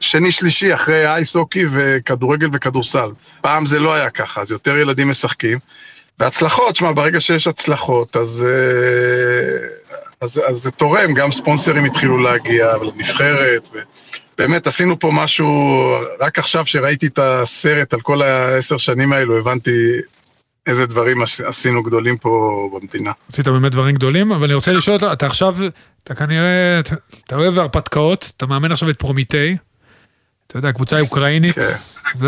שני-שלישי אחרי אייס-הוקי וכדורגל וכדורסל. פעם זה לא היה ככה, אז יותר ילדים משחקים. והצלחות, שמע, ברגע שיש הצלחות, אז, אה, אז, אז זה תורם, גם ספונסרים התחילו להגיע לנבחרת, ובאמת עשינו פה משהו, רק עכשיו שראיתי את הסרט על כל העשר שנים האלו, הבנתי איזה דברים עשינו גדולים פה במדינה. עשית באמת דברים גדולים, אבל אני רוצה לשאול אותך, אתה עכשיו, אתה כנראה, אתה אוהב הרפתקאות, אתה מאמן עכשיו את פרומיטי, אתה יודע, קבוצה אוקראינית, כן.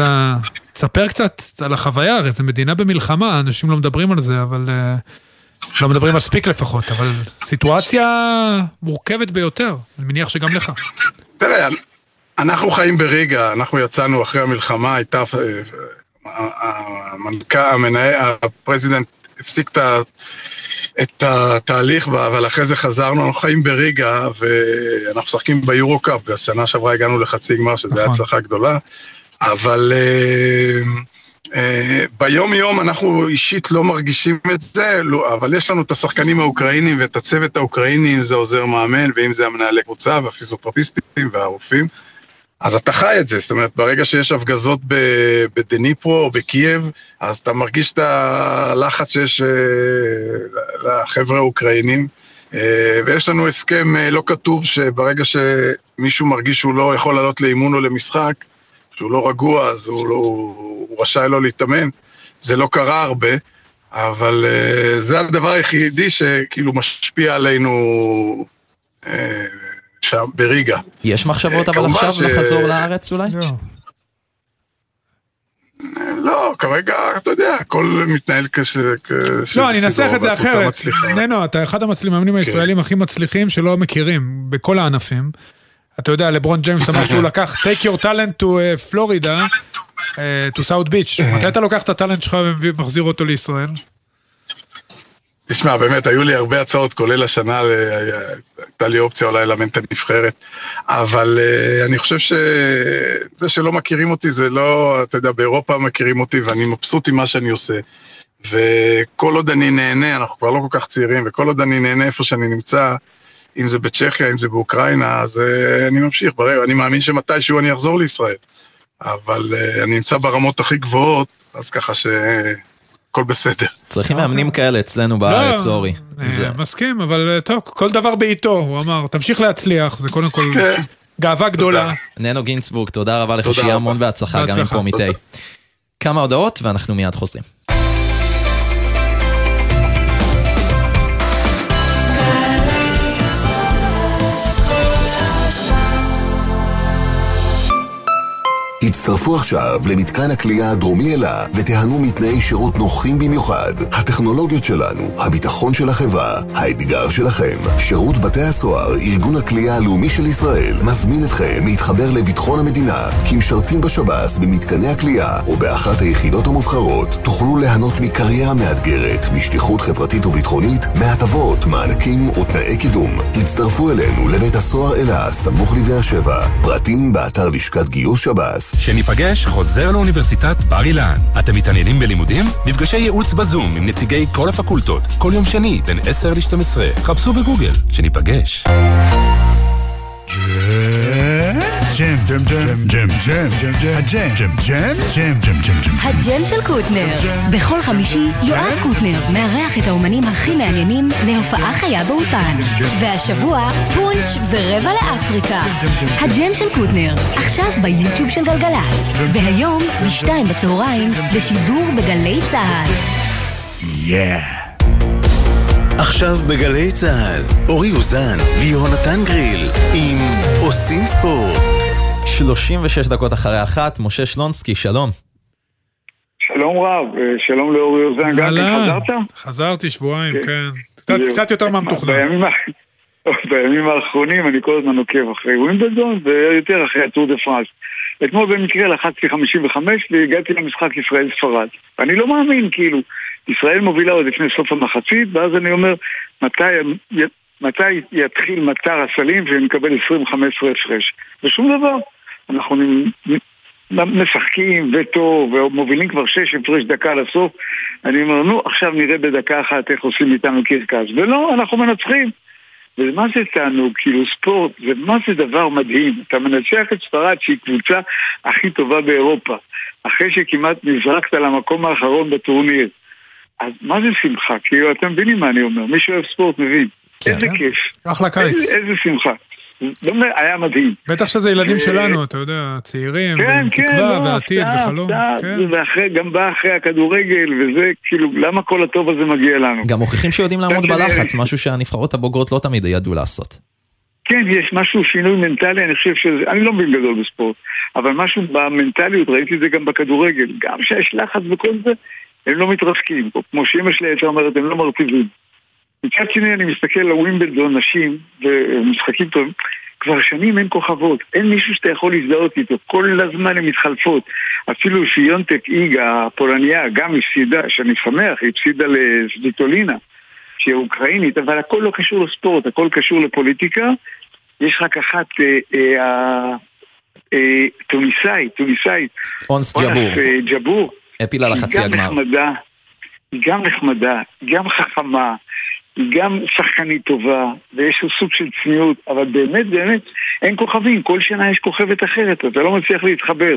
תספר קצת על החוויה, הרי זו מדינה במלחמה, אנשים לא מדברים על זה, אבל... אה, לא מדברים מספיק לפחות, אבל סיטואציה מורכבת ביותר, אני מניח שגם לך. תראה, אנחנו חיים בריגה, אנחנו יצאנו אחרי המלחמה, הייתה אה, המנכ"ל, המנהל, הפרזידנט הפסיק את התהליך, אבל אחרי זה חזרנו, אנחנו חיים בריגה, ואנחנו משחקים ביורו-קאפ, והשנה שעברה הגענו לחצי גמר, שזו הייתה נכון. הצלחה גדולה, אבל אה, אה, ביום-יום אנחנו אישית לא מרגישים את זה, לא, אבל יש לנו את השחקנים האוקראינים ואת הצוות האוקראיני, אם זה עוזר מאמן, ואם זה המנהלי קבוצה והפיזיותרפיסטים והרופאים. אז אתה חי את זה, זאת אומרת, ברגע שיש הפגזות בדניפרו או בקייב, אז אתה מרגיש את הלחץ שיש אה, לחבר'ה האוקראינים. אה, ויש לנו הסכם אה, לא כתוב שברגע שמישהו מרגיש שהוא לא יכול לעלות לאימון או למשחק, שהוא לא רגוע, אז הוא, לא, הוא רשאי לא להתאמן. זה לא קרה הרבה, אבל זה הדבר היחידי שכאילו משפיע עלינו שם בריגה. יש מחשבות אבל עכשיו ש... לחזור לארץ אולי? לא. לא, כרגע, אתה יודע, הכל מתנהל כש... לא, אני אנסח את זה אחרת. ננו, אתה אחד המאמנים כן. הישראלים הכי מצליחים שלא מכירים בכל הענפים. אתה יודע, לברון ג'יימס אמר שהוא לקח take your talent to פלורידה, uh, uh, to South Beach. מתי אתה לוקח את הטאלנט שלך ומחזיר אותו לישראל? תשמע, באמת, היו לי הרבה הצעות, כולל השנה, הייתה לי אופציה אולי לאמן את הנבחרת, אבל uh, אני חושב שזה שלא מכירים אותי זה לא, אתה יודע, באירופה מכירים אותי ואני מבסוט עם מה שאני עושה. וכל עוד אני נהנה, אנחנו כבר לא כל כך צעירים, וכל עוד אני נהנה איפה שאני נמצא, אם זה בצ'כיה, אם זה באוקראינה, אז uh, אני ממשיך, ברר, אני מאמין שמתישהו אני אחזור לישראל. אבל אני נמצא ברמות הכי גבוהות, אז ככה ש... הכל בסדר. צריכים מאמנים כאלה אצלנו בארץ, לא, אורי. אה, מסכים, אבל אה, טוב, כל דבר בעיתו, הוא אמר, תמשיך להצליח, זה קודם כל כן. גאווה גדולה. ננו גינצבורג, תודה רבה לך, שיהיה. המון בהצלחה, גם עם. תודה. כמה הודעות ואנחנו מיד חוזרים. הצטרפו עכשיו למתקן הכלייה הדרומי אלה ותיהנו מתנאי שירות נוחים במיוחד. הטכנולוגיות שלנו, הביטחון של החברה, האתגר שלכם. שירות בתי הסוהר, ארגון הכלייה הלאומי של ישראל, מזמין אתכם להתחבר לביטחון המדינה. כמשרתים בשב"ס, במתקני הכלייה או באחת היחידות המובחרות, תוכלו ליהנות מקריירה מאתגרת, משליחות חברתית וביטחונית, מהטבות, מענקים ותנאי קידום. הצטרפו אלינו לבית הסוהר אלה, סמוך לבאר שבע. פרטים באתר לשכת גיוס שב"ס. שניפגש חוזר לאוניברסיטת בר אילן. אתם מתעניינים בלימודים? מפגשי ייעוץ בזום עם נציגי כל הפקולטות. כל יום שני, בין 10 ל-12. חפשו בגוגל. שניפגש. ג'ם, ג'ם, ג'ם, ג'ם, ג'ם, ג'ם, ג'ם, הג'ם, ג'ם, ג'ם, ג'ם, ג'ם, ג'ם, ג'ם. הג'ם של קוטנר. בכל חמישי יואב קוטנר מארח את האומנים הכי מעניינים להופעה חיה באולפן. והשבוע פונץ' ורבע לאפריקה. הג'ם של קוטנר, עכשיו ביוטיוב של גלגלצ. והיום, בשתיים בצהריים, בשידור בגלי צה"ל. יא. עכשיו בגלי צה"ל, אורי אוזן ויהונתן גריל עם עושים ספורט. 36 דקות אחרי אחת, משה שלונסקי, שלום. שלום רב, אה, שלום לאורי אוזן, גם כן. חזרת? חזרתי שבועיים, כן. כן. קצת- יותר מהמתוכנן. בימים האחרונים אני כל הזמן עוקב אחרי ווימבלדון ויותר אחרי הטור דה פרנס. אתמול במקרה לחצתי 55 והגעתי למשחק ישראל-ספרד. ואני לא מאמין, כאילו, ישראל מובילה עוד לפני סוף המחצית, ואז אני אומר, מתי, מתי יתחיל מטר הסלים ונקבל 25 הפרש? ושום דבר. אנחנו משחקים וטוב, ומובילים כבר שש הפרש דקה לסוף. אני אומר, נו, עכשיו נראה בדקה אחת איך עושים איתנו קרקס. ולא, אנחנו מנצחים. ומה זה תענוג? כאילו ספורט, זה מה זה דבר מדהים. אתה מנצח את ספרד שהיא קבוצה הכי טובה באירופה, אחרי שכמעט נזרקת למקום האחרון בטורניר. אז מה זה שמחה? כאילו, אתם מבינים מה אני אומר? מי שאוהב ספורט מבין. כן. איזה כיף. אחלה קיץ. איזה, איזה שמחה. באמת, היה מדהים. בטח שזה ילדים אה, שלנו, אתה יודע, צעירים, כן, כן, תקווה לא, ועתיד וחלום. הפתעה, כן. ואחרי, גם בא אחרי הכדורגל, וזה, כאילו, למה כל הטוב הזה מגיע לנו? גם מוכיחים שיודעים לעמוד בלחץ, משהו שהנבחרות הבוגרות לא תמיד ידעו לעשות. כן, יש משהו, שינוי מנטלי, אני חושב שזה, אני לא מבין גדול בספורט, אבל משהו במנטליות, ראיתי את זה גם בכדורגל, גם שיש לחץ וכל זה, הם לא מתרסקים, כמו שאמא שלי הייתה אומרת, הם לא מרטיבים. מצד שני, אני מסתכל על ווימבלדון נשים, ומשחקים טובים, כבר שנים אין כוכבות, אין מישהו שאתה יכול להזדהות איתו, כל הזמן הן מתחלפות. אפילו פיונטק איג, הפולניה, גם הפסידה, שאני שמח, היא הפסידה לסביטולינה. שהיא אוקראינית, אבל הכל לא קשור לספורט, הכל קשור לפוליטיקה. יש רק אחת, אה, אה, אה, טוניסאית. אונס ג'בור, ג'בור. העפילה לחצי היא גם הגמר. נחמדה, היא גם נחמדה, גם חכמה, גם שחקנית טובה, ויש לה סוג של צניעות, אבל באמת, באמת, אין כוכבים, כל שנה יש כוכבת אחרת, אתה לא מצליח להתחבר.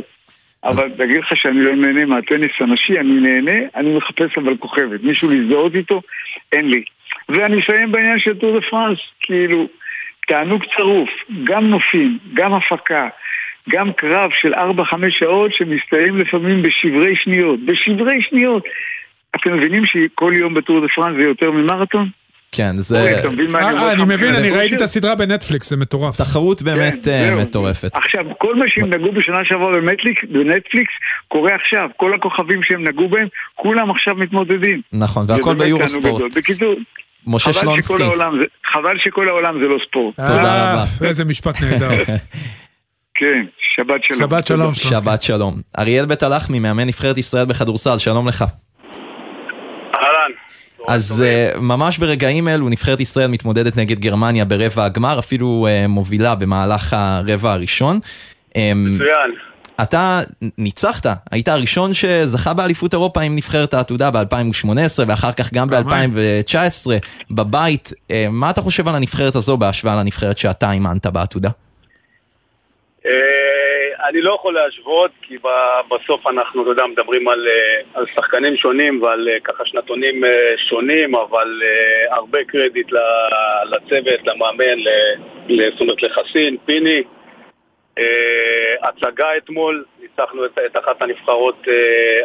אבל להגיד לך שאני לא נהנה מהטניס הנשי, אני נהנה, אני מחפש אבל כוכבת. מישהו להזדהות איתו, אין לי. ואני אסיים בעניין של טור דה פרנס, כאילו, תענוג צרוף, גם נופים, גם הפקה, גם קרב של 4-5 שעות שמסתיים לפעמים בשברי שניות. בשברי שניות! אתם מבינים שכל יום בטור דה פרנס זה יותר ממרתון? כן, זה אתה מבין מה אני אה, אומר אה? אני מבין, אני ראיתי? את הסדרה בנטפליקס, זה מטורף. תחרות באמת כן, אה, זהו. מטורפת. עכשיו, כל מה שהם נגעו בשנה שעברה בנטפליקס קורה עכשיו. כל הכוכבים שהם נגעו בהם, כולם עכשיו מתמודדים. נכון, והכל באמת ביורו תענוג ספורט. גדול. בקיצור, משה חבל שלונסקי, חבל שכל העולם זה לא ספורט. תודה אה, רבה. איזה משפט נהדר. כן, שבת שלום. שבת שלום, שלונסקי. שבת שלום. אריאל בית הלחמי, מאמן נבחרת ישראל בכדורסל, שלום לך. אז uh, ממש ברגעים אלו נבחרת ישראל מתמודדת נגד גרמניה ברבע הגמר, אפילו uh, מובילה במהלך הרבע הראשון. Um, מצוין. אתה ניצחת, היית הראשון שזכה באליפות אירופה עם נבחרת העתודה ב-2018 ואחר כך גם ב-2019 בבית. אה, מה אתה חושב על הנבחרת הזו בהשוואה לנבחרת שאתה אימנת בעתודה? אני לא יכול להשוות, כי בסוף אנחנו, אתה יודע, מדברים על, אה, על שחקנים שונים ועל אה, ככה שנתונים אה, שונים, אבל הרבה קרדיט לצוות, למאמן, זאת אומרת לחסין, פיני. הצגה אתמול, ניצחנו את, את אחת הנבחרות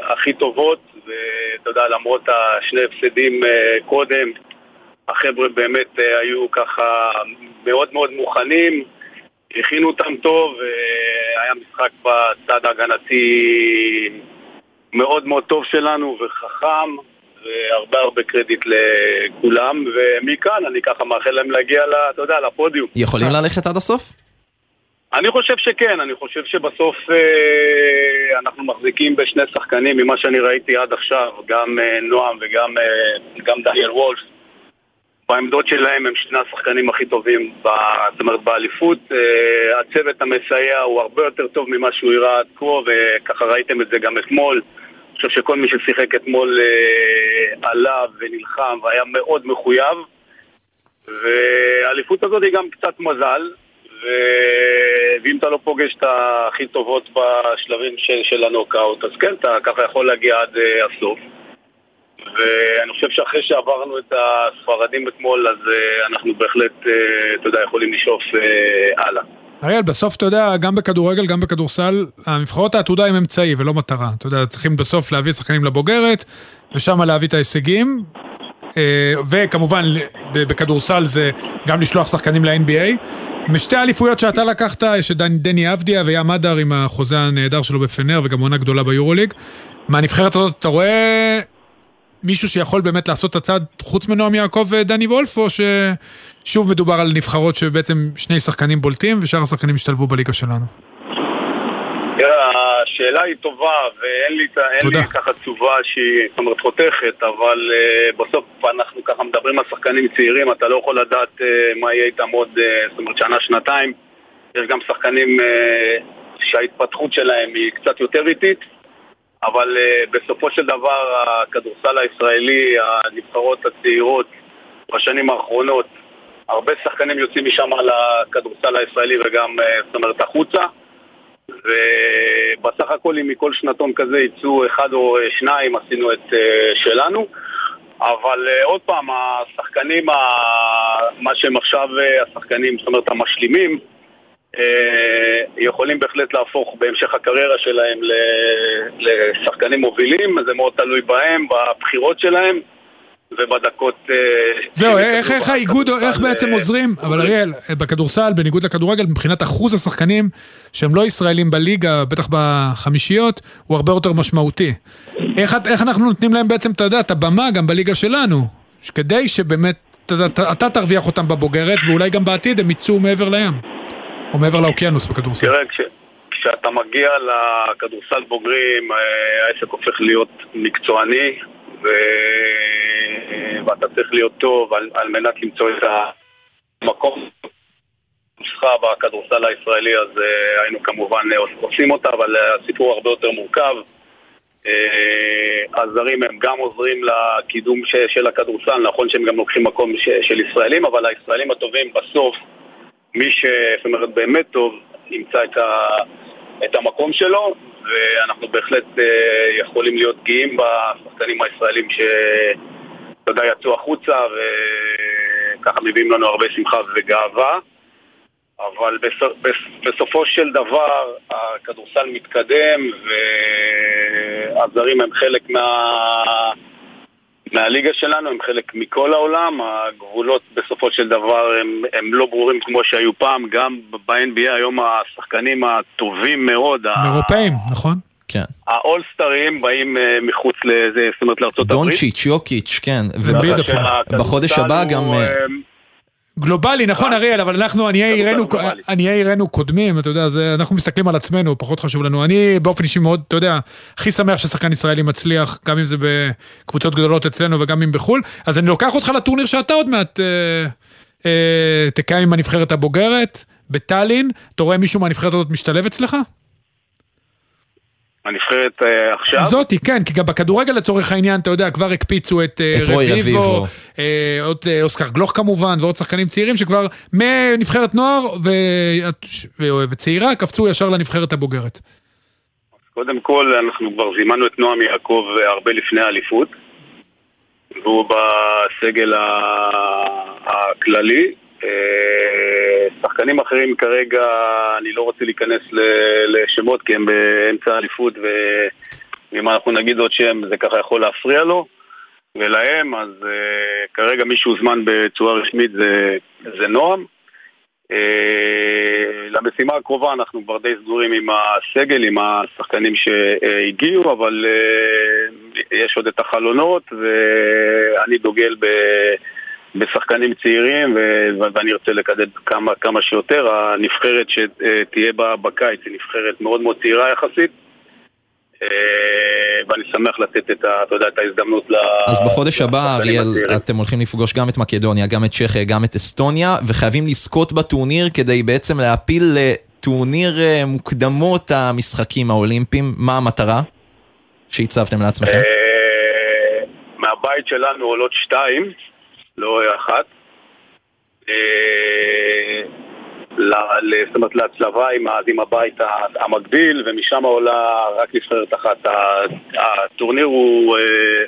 הכי טובות, ואתה יודע, למרות השני הפסדים קודם, החבר'ה באמת היו ככה מאוד מאוד מוכנים, הכינו אותם טוב, היה משחק בצד ההגנתי מאוד מאוד טוב שלנו וחכם, והרבה הרבה קרדיט לכולם, ומכאן אני ככה מאחל להם להגיע, ל- אתה יודע, לפודיום. יכולים ללכת עד הסוף? אני חושב שכן, אני חושב שבסוף אה, אנחנו מחזיקים בשני שחקנים ממה שאני ראיתי עד עכשיו, גם אה, נועם וגם אה, גם דניאל וולף. בעמדות שלהם הם שני השחקנים הכי טובים, ב, זאת אומרת באליפות. אה, הצוות המסייע הוא הרבה יותר טוב ממה שהוא הראה עד כה, וככה ראיתם את זה גם אתמול. אני חושב שכל מי ששיחק אתמול אה, עלה ונלחם והיה מאוד מחויב. והאליפות הזאת היא גם קצת מזל, ו... ואם אתה לא פוגש את הכי טובות בשלבים של, של הנוקאוט, אז כן, אתה ככה יכול להגיע עד uh, הסוף. ואני חושב שאחרי שעברנו את הספרדים אתמול, אז uh, אנחנו בהחלט, uh, אתה יודע, יכולים לשאוף uh, הלאה. אריאל, בסוף אתה יודע, גם בכדורגל, גם בכדורסל, הנבחרות העתודה הם אמצעי ולא מטרה. אתה יודע, צריכים בסוף להביא שחקנים לבוגרת, ושם להביא את ההישגים. אה, וכמובן, בכדורסל זה גם לשלוח שחקנים ל-NBA. משתי האליפויות שאתה לקחת, יש את דני- אבדיה וים אדר עם החוזה הנהדר שלו בפנר, וגם עונה גדולה ביורוליג. מהנבחרת הזאת אתה רואה מישהו שיכול באמת לעשות את הצעד חוץ מנועם יעקב ודני וולף, או ששוב מדובר על נבחרות שבעצם שני שחקנים בולטים ושאר השחקנים ישתלבו בליגה שלנו? תראה, השאלה היא טובה, ואין לי, לי ככה תשובה שהיא, זאת אומרת, חותכת, אבל uh, בסוף אנחנו ככה מדברים על שחקנים צעירים, אתה לא יכול לדעת uh, מה יהיה איתם עוד, uh, זאת אומרת, שנה, שנתיים. יש גם שחקנים uh, שההתפתחות שלהם היא קצת יותר איטית, אבל uh, בסופו של דבר הכדורסל הישראלי, הנבחרות הצעירות בשנים האחרונות, הרבה שחקנים יוצאים משם לכדורסל הישראלי וגם, uh, זאת אומרת, החוצה. ובסך הכל אם מכל שנתון כזה יצאו אחד או שניים עשינו את אה, שלנו אבל אה, עוד פעם, השחקנים, ה- מה שהם עכשיו אה, השחקנים, זאת אומרת המשלימים יכולים בהחלט להפוך בהמשך הקריירה שלהם ל- לשחקנים מובילים, זה מאוד תלוי בהם, בבחירות שלהם ובדקות... אה, זהו, איך, איך האיגוד, איך בכדורסל, בעצם אה, עוזרים, אבל אריאל, בכדורסל, בניגוד לכדורגל, מבחינת אחוז השחקנים שהם לא ישראלים בליגה, בטח בחמישיות, הוא הרבה יותר משמעותי. איך, איך אנחנו נותנים להם בעצם, אתה יודע, את הבמה גם בליגה שלנו, כדי שבאמת, אתה, אתה תרוויח אותם בבוגרת, ואולי גם בעתיד הם יצאו מעבר לים, או מעבר לאוקיינוס בכדורסל. תראה, כש, כשאתה מגיע לכדורסל בוגרים, אה, העסק הופך להיות מקצועני, ו... ואתה צריך להיות טוב על, על מנת למצוא את המקום שלך בכדורסל הישראלי, אז אה, היינו כמובן אה, עושים אותה, אבל הסיפור הרבה יותר מורכב. הזרים הם גם עוזרים לקידום של הכדורסל, נכון שהם גם לוקחים מקום של ישראלים, אבל הישראלים הטובים בסוף, מי ש... זאת אומרת באמת טוב, ימצא את, ה, את המקום שלו, ואנחנו בהחלט אה, יכולים להיות גאים בשחקנים הישראלים שאתה יודע, יצאו החוצה וככה מביאים לנו הרבה שמחה וגאווה. אבל בסופ, בסופו של דבר הכדורסל מתקדם והזרים הם חלק מה... מהליגה שלנו, הם חלק מכל העולם, הגבולות בסופו של דבר הם, הם לא ברורים כמו שהיו פעם, גם ב-NBA היום השחקנים הטובים מאוד, ה- אירופאים, נכון? כן. האולסטרים באים אה, מחוץ לזה, זאת אומרת לארצות הברית. דונצ'יץ', יוקיץ', כן. בדיוק. ובחודש הבא גם... הוא, אה, אה, גלובלי, נכון אריאל, אבל אנחנו עניי עירנו, גלובלי. עניי עירנו קודמים, אתה יודע, זה, אנחנו מסתכלים על עצמנו, פחות חשוב לנו. אני באופן אישי מאוד, אתה יודע, הכי שמח ששחקן ישראלי מצליח, גם אם זה בקבוצות גדולות אצלנו וגם אם בחו"ל. אז אני לוקח אותך לטורניר שאתה עוד מעט אה, אה, תקיים עם הנבחרת הבוגרת, בטאלין. אתה רואה מישהו מהנבחרת הזאת משתלב אצלך? הנבחרת אה, עכשיו. זאתי, כן, כי גם בכדורגל לצורך העניין, אתה יודע, כבר הקפיצו את, אה, את רוי רביבו. אה, עוד אה, אוסקר גלוך כמובן, ועוד שחקנים צעירים שכבר מנבחרת נוער ו... ו... וצעירה קפצו ישר לנבחרת הבוגרת. קודם כל, אנחנו כבר זימנו את נועם יעקב אה, הרבה לפני האליפות. והוא בסגל ה- הכללי. אה, שחקנים אחרים כרגע, אני לא רוצה להיכנס לשמות כי הם באמצע האליפות ואם אנחנו נגיד עוד שם זה ככה יכול להפריע לו ולהם, אז uh, כרגע מי שהוזמן בצורה רשמית זה, זה נועם. Uh, למשימה הקרובה אנחנו כבר די סגורים עם הסגל, עם השחקנים שהגיעו, אבל uh, יש עוד את החלונות ואני דוגל ב... בשחקנים צעירים ו- ואני ארצה לקדם כמה, כמה שיותר. הנבחרת שתהיה בה בקיץ היא נבחרת מאוד מאוד צעירה יחסית. אה, ואני שמח לתת את, ה, אתה יודע, את ההזדמנות ל... אז בחודש הבא, אריאל. אתם הולכים לפגוש גם את מקדוניה, גם את צ'כיה, גם את אסטוניה, וחייבים לזכות בטורניר כדי בעצם להפיל לטורניר אה, מוקדמות המשחקים האולימפיים. מה המטרה שהצבתם לעצמכם? אה, מהבית שלנו עולות שתיים, לא אחת. אה, זאת אומרת להצלבה עם, ה- עם הבית המקביל ומשם עולה רק נבחרת אחת. הטורניר הוא, אה,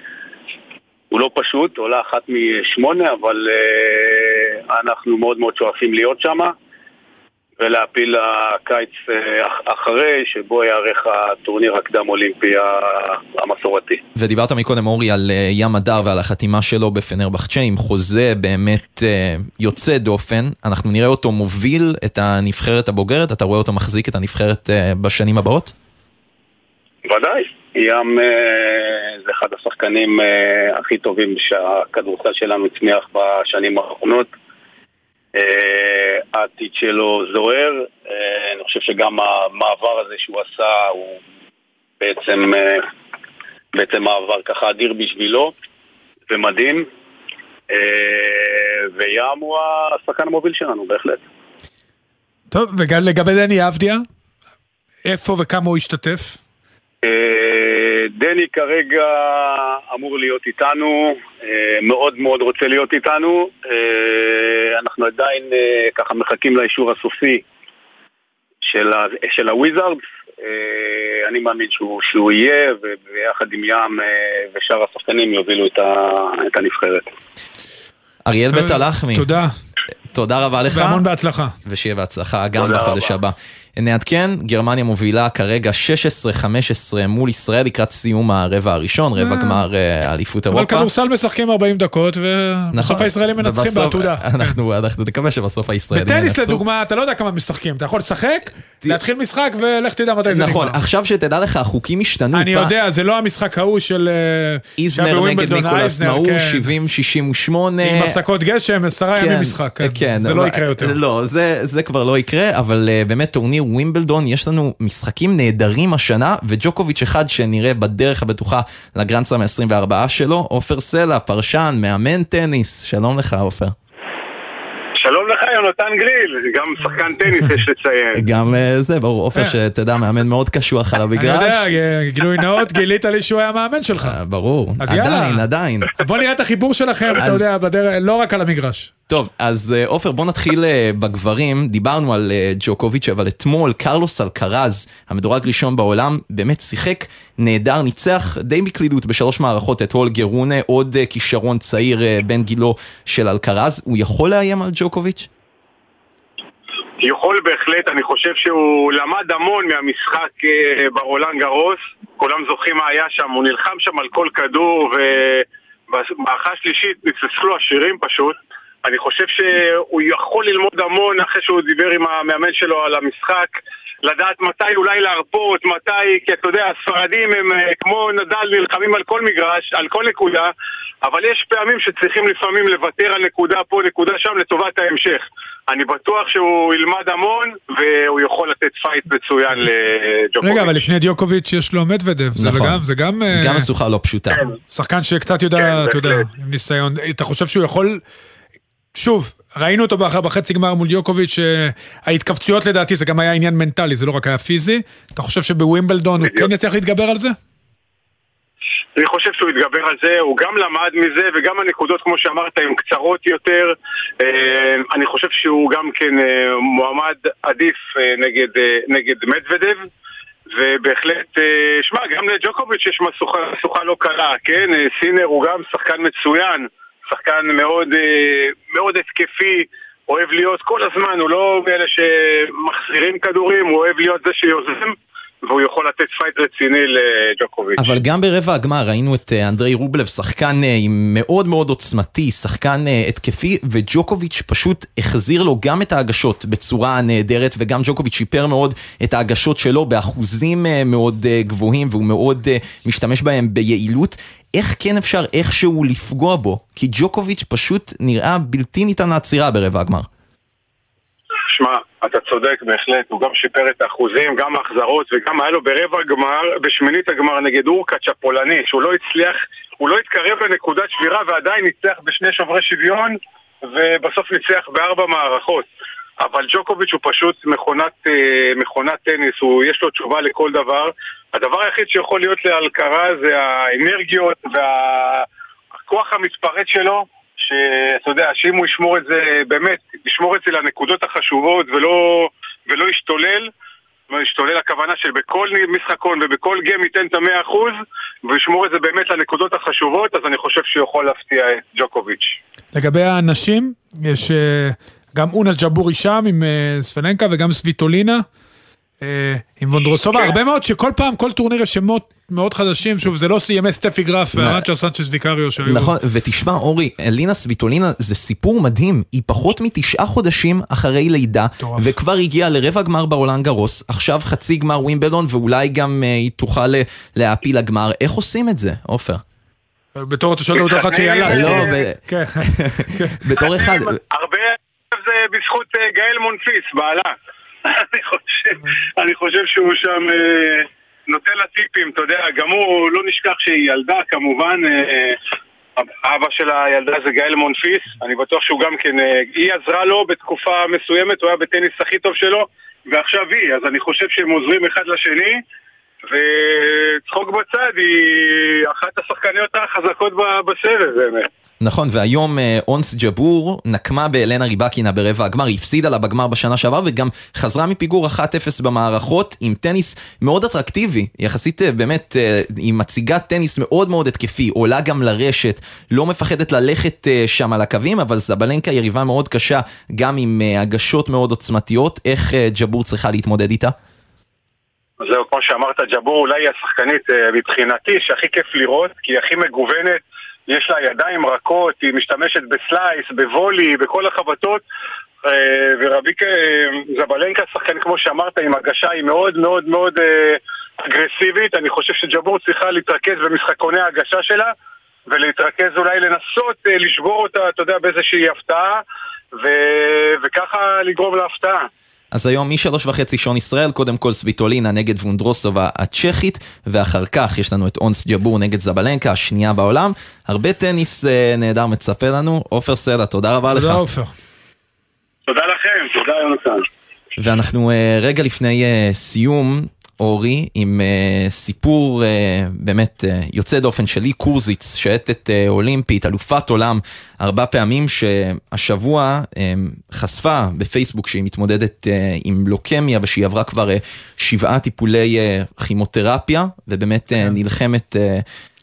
הוא לא פשוט, עולה אחת משמונה, אבל אה, אנחנו מאוד מאוד שואפים להיות שם ולהפיל הקיץ אה, אח- אחרי שבו ייערך הטורניר הקדם אולימפי המסורתי. ודיברת מקודם, אורי, על אה, ים הדר ועל החתימה שלו בפנרבחצ'ה עם חוזה באמת אה, יוצא דופן. אנחנו נראה אותו מוביל את הנבחרת הבוגרת, אתה רואה אותו מחזיק את הנבחרת בשנים הבאות? ודאי, ים זה אחד השחקנים הכי טובים שהכדורסל שלנו הצמיח בשנים האחרונות. אה, העתיד שלו זוהר, אה, אני חושב שגם המעבר הזה שהוא עשה הוא בעצם, אה, בעצם מעבר ככה אדיר בשבילו ומדהים. וים הוא השחקן המוביל שלנו, בהחלט. טוב, וגם לגבי דני אבדיה, איפה וכמה הוא השתתף? אה, דני כרגע אמור להיות איתנו, אה, מאוד מאוד רוצה להיות איתנו. אה, אנחנו עדיין ככה מחכים לאישור הסופי של, ה- של הוויזארדס. אני מאמין שהוא, שהוא יהיה, וביחד עם ים ושאר השחקנים יובילו את, ה, את הנבחרת. אריאל בית הלחמי. תודה. תודה רבה לך. והמון בהצלחה. ושיהיה בהצלחה גם בחודש. הבא. נעדכן, גרמניה מובילה כרגע 16-15 מול ישראל לקראת סיום הרבע הראשון, רבע אה. גמר אה, אליפות אבל אירופה. כדורסל משחקים 40 דקות, ובסוף נכון. הישראלים מנצחים בעתודה. אנחנו נקווה שבסוף הישראלים ינצחו. בטניס לדוגמה, אתה לא יודע כמה משחקים, אתה יכול לשחק, להתחיל משחק ולך תדע מתי זה נגמר. נכון, עכשיו שתדע לך, החוקים השתנו. אני יודע, זה לא המשחק ההוא של... אה, איזנר נגד ניקולא מאהו, כן. 70-68. עם הפסקות גשם, עשרה ימים משחק. כן, זה אבל- לא יקרה יותר. לא, זה, כבר לא יקרה, אבל באמת טורניר ווימבלדון, יש לנו משחקים נהדרים השנה, וג'וקוביץ' אחד שנראה בדרך הבטוחה לגרנדסלאם ה-24 שלו, עופר סלע, פרשן, מאמן טניס, שלום לך עופר. שלום לך יונתן גריל, גם שחקן טניס יש לציין. גם uh, זה, ברור, עופר שתדע, מאמן מאוד קשוח על אני המגרש. יודע, אה, גילוי נאות, גילית לי שהוא היה מאמן שלך. ברור. עדיין, עדיין. בוא נראה את החיבור שלכם, אתה יודע, לא רק על המגרש. טוב, אז אה, עופר, בוא נתחיל אה, בגברים. דיברנו על אה, ג'וקוביץ', אבל אתמול קרלוס אלקרז, המדורג ראשון בעולם, באמת שיחק נהדר, ניצח די בקלידות בשלוש מערכות את הולגר רונה, עוד כישרון צעיר בן גילו של אלקרז. הוא יכול לאיים על ג'וקוביץ'? יכול בהחלט, אני חושב שהוא למד המון מהמשחק ברולנד גרוס. כולם זוכרים מה היה שם, הוא נלחם שם על כל כדור ובמערכה השלישית נצלצלו לו השירים פשוט. אני חושב שהוא יכול ללמוד המון אחרי שהוא דיבר עם המאמן שלו על המשחק, לדעת מתי אולי להרפות, מתי, כי אתה יודע, הספרדים הם אה, כמו נדל נלחמים על כל מגרש, על כל נקודה, אבל יש פעמים שצריכים לפעמים לוותר על נקודה פה, נקודה שם, לטובת ההמשך. אני בטוח שהוא ילמד המון, והוא יכול לתת fight מצוין לג'וקוביץ'. רגע, אבל לפני דיוקוביץ' יש לו מדוודב, זה נכון. גם, זה גם... אה, גם משוכה לא פשוטה. שחקן שקצת יודע, כן, אתה יודע. עם ניסיון. אתה חושב שהוא יכול... שוב, ראינו אותו באח- בחצי גמר מול דיוקוביץ', אה, ההתכווצויות לדעתי זה גם היה עניין מנטלי, זה לא רק היה פיזי. אתה חושב שבווימבלדון הוא כן יצליח להתגבר על זה? אני חושב שהוא יתגבר על זה, הוא גם למד מזה וגם הנקודות כמו שאמרת הן קצרות יותר אה, אני חושב שהוא גם כן אה, מועמד עדיף אה, נגד, נגד מדוודב ובהחלט, שמע, גם לג'וקוביץ' יש משוכה, לא קלה, כן? סינר הוא גם שחקן מצוין, שחקן מאוד, אה, מאוד התקפי, אוהב להיות כל הזמן, הוא לא מאלה שמחזירים כדורים, הוא אוהב להיות זה שיוזם והוא יכול לתת fight רציני לג'וקוביץ'. אבל גם ברבע הגמר ראינו את אה, אנדרי רובלב, שחקן אה, מאוד מאוד עוצמתי, שחקן אה, התקפי, וג'וקוביץ' פשוט החזיר לו גם את ההגשות בצורה נהדרת, וגם ג'וקוביץ' שיפר מאוד את ההגשות שלו באחוזים מאוד גבוהים, והוא מאוד משתמש בהם ביעילות. איך כן אפשר איכשהו לפגוע בו? כי ג'וקוביץ' פשוט נראה בלתי ניתן לעצירה ברבע הגמר. שמע, אתה צודק בהחלט, הוא גם שיפר את האחוזים, גם ההחזרות וגם היה לו ברבע הגמר, בשמינית הגמר נגד אורקאץ' הפולני, שהוא לא הצליח, הוא לא התקרב לנקודת שבירה ועדיין ניצח בשני שוברי שוויון ובסוף ניצח בארבע מערכות. אבל ג'וקוביץ' הוא פשוט מכונת, אה, מכונת טניס, הוא, יש לו תשובה לכל דבר. הדבר היחיד שיכול להיות להלקרה זה האנרגיות והכוח המתפרץ שלו, שאתה יודע, שאם הוא ישמור את זה, באמת, ישמור את זה לנקודות החשובות ולא, ולא ישתולל, ישתולל הכוונה שבכל משחקון ובכל game ייתן את המאה אחוז וישמור את זה באמת לנקודות החשובות, אז אני חושב שהוא יכול להפתיע את ג'וקוביץ'. לגבי הנשים, יש אה, גם אונס ג'בורי שם עם אה, סבלנקה וגם סוויטולינה. אה, עם וונדרוסובה, כן. הרבה מאוד שכל פעם, כל טורניר יש שמות מאוד חדשים, שוב, זה לא ימי סטפי גרף וארנצ'ה סנצ'ס ויקריו שהיו. נכון, ותשמע אורי, לינה סוויטולינה זה סיפור מדהים, היא פחות מתשעה חודשים אחרי לידה, וכבר הגיעה לרבע גמר בעולם גרוס, עכשיו חצי גמר ווימבלדון, ואולי גם אה, היא תוכל אה, להעפיל לגמר, איך עושים את זה, עופר? בתור אתה שואל אותו אחד שילד. לא, כן. כן. בתור אחד, הרבה זה בזכות גאל מונפיס, בעלה. אני חושב, אני חושב שהוא שם אה, נותן לה טיפים, אתה יודע, גם הוא, לא נשכח שהיא ילדה כמובן, אה, אבא של הילדה זה גאל מונפיס, אני בטוח שהוא גם כן, אה, היא עזרה לו בתקופה מסוימת, הוא היה בטניס הכי טוב שלו, ועכשיו היא, אז אני חושב שהם עוזרים אחד לשני, וצחוק בצד, היא אחת השחקניות החזקות בסבב באמת. נכון, והיום אה, אונס ג'בור נקמה באלנה ריבקינה ברבע הגמר, היא הפסידה לה בגמר בשנה שעברה וגם חזרה מפיגור 1-0 במערכות עם טניס מאוד אטרקטיבי, יחסית אה, באמת, אה, היא מציגה טניס מאוד מאוד התקפי, עולה גם לרשת, לא מפחדת ללכת שם על הקווים, אבל זבלנקה יריבה מאוד קשה, גם עם הגשות מאוד עוצמתיות, איך ג'בור צריכה להתמודד איתה? זהו, כמו שאמרת, ג'בור אולי היא השחקנית מבחינתי שהכי כיף לראות, כי היא הכי מגוונת, יש לה ידיים רכות, היא משתמשת בסלייס, בוולי, בכל החבטות, אה, ורביק אה, זבלנקה, שחקן כמו שאמרת, עם הגשה היא מאוד מאוד מאוד אה, אגרסיבית, אני חושב שג'בור צריכה להתרכז במשחקוני ההגשה שלה, ולהתרכז אולי לנסות לשבור אותה, אתה יודע, באיזושהי הפתעה, ו- וככה לגרום להפתעה. אז היום משלוש וחצי שעון ישראל, קודם כל סוויטולינה נגד וונדרוסובה הצ'כית, ואחר כך יש לנו את אונס ג'בור נגד זבלנקה, השנייה בעולם. הרבה טניס אה, נהדר מצפה לנו. עופר סלע, תודה רבה לך. תודה עופר. תודה לכם, תודה יונתן. ואנחנו אה, רגע לפני אה, סיום, אורי, עם אה, סיפור אה, באמת אה, יוצא דופן שלי, קורזיץ, שייטת אה, אולימפית, אלופת עולם ארבע פעמים, שהשבוע אה, חשפה בפייסבוק שהיא מתמודדת אה, עם לוקמיה ושהיא עברה כבר אה, שבעה טיפולי אה, כימותרפיה, ובאמת אה, נלחמת... אה,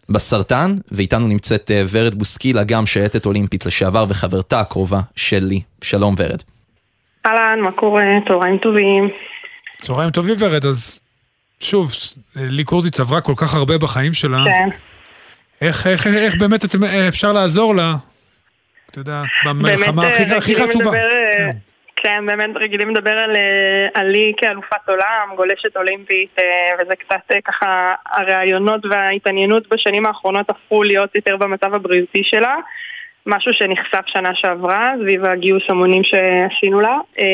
בסרטן, ואיתנו נמצאת אה, ורד בוסקילה, גם שייטת אולימפית לשעבר וחברתה הקרובה שלי. שלום ורד. אהלן, מה קורה? צהריים טובים. צהריים טובים ורד, אז שוב, לי קורזיץ עברה כל כך הרבה בחיים שלה. כן. איך, איך, איך באמת אתם, אפשר לעזור לה? אתה יודע, במלחמה הכי, אה, הכי חשובה. לדבר, אה, כן, באמת רגילים לדבר על, אה, על לי כאלופת עולם, גולשת אולימפית, וזה קצת ככה, הרעיונות וההתעניינות בשנים האחרונות הפכו להיות יותר במצב הבריאותי שלה. משהו שנחשף שנה שעברה, סביב הגיוס המונים שעשינו לה. אה,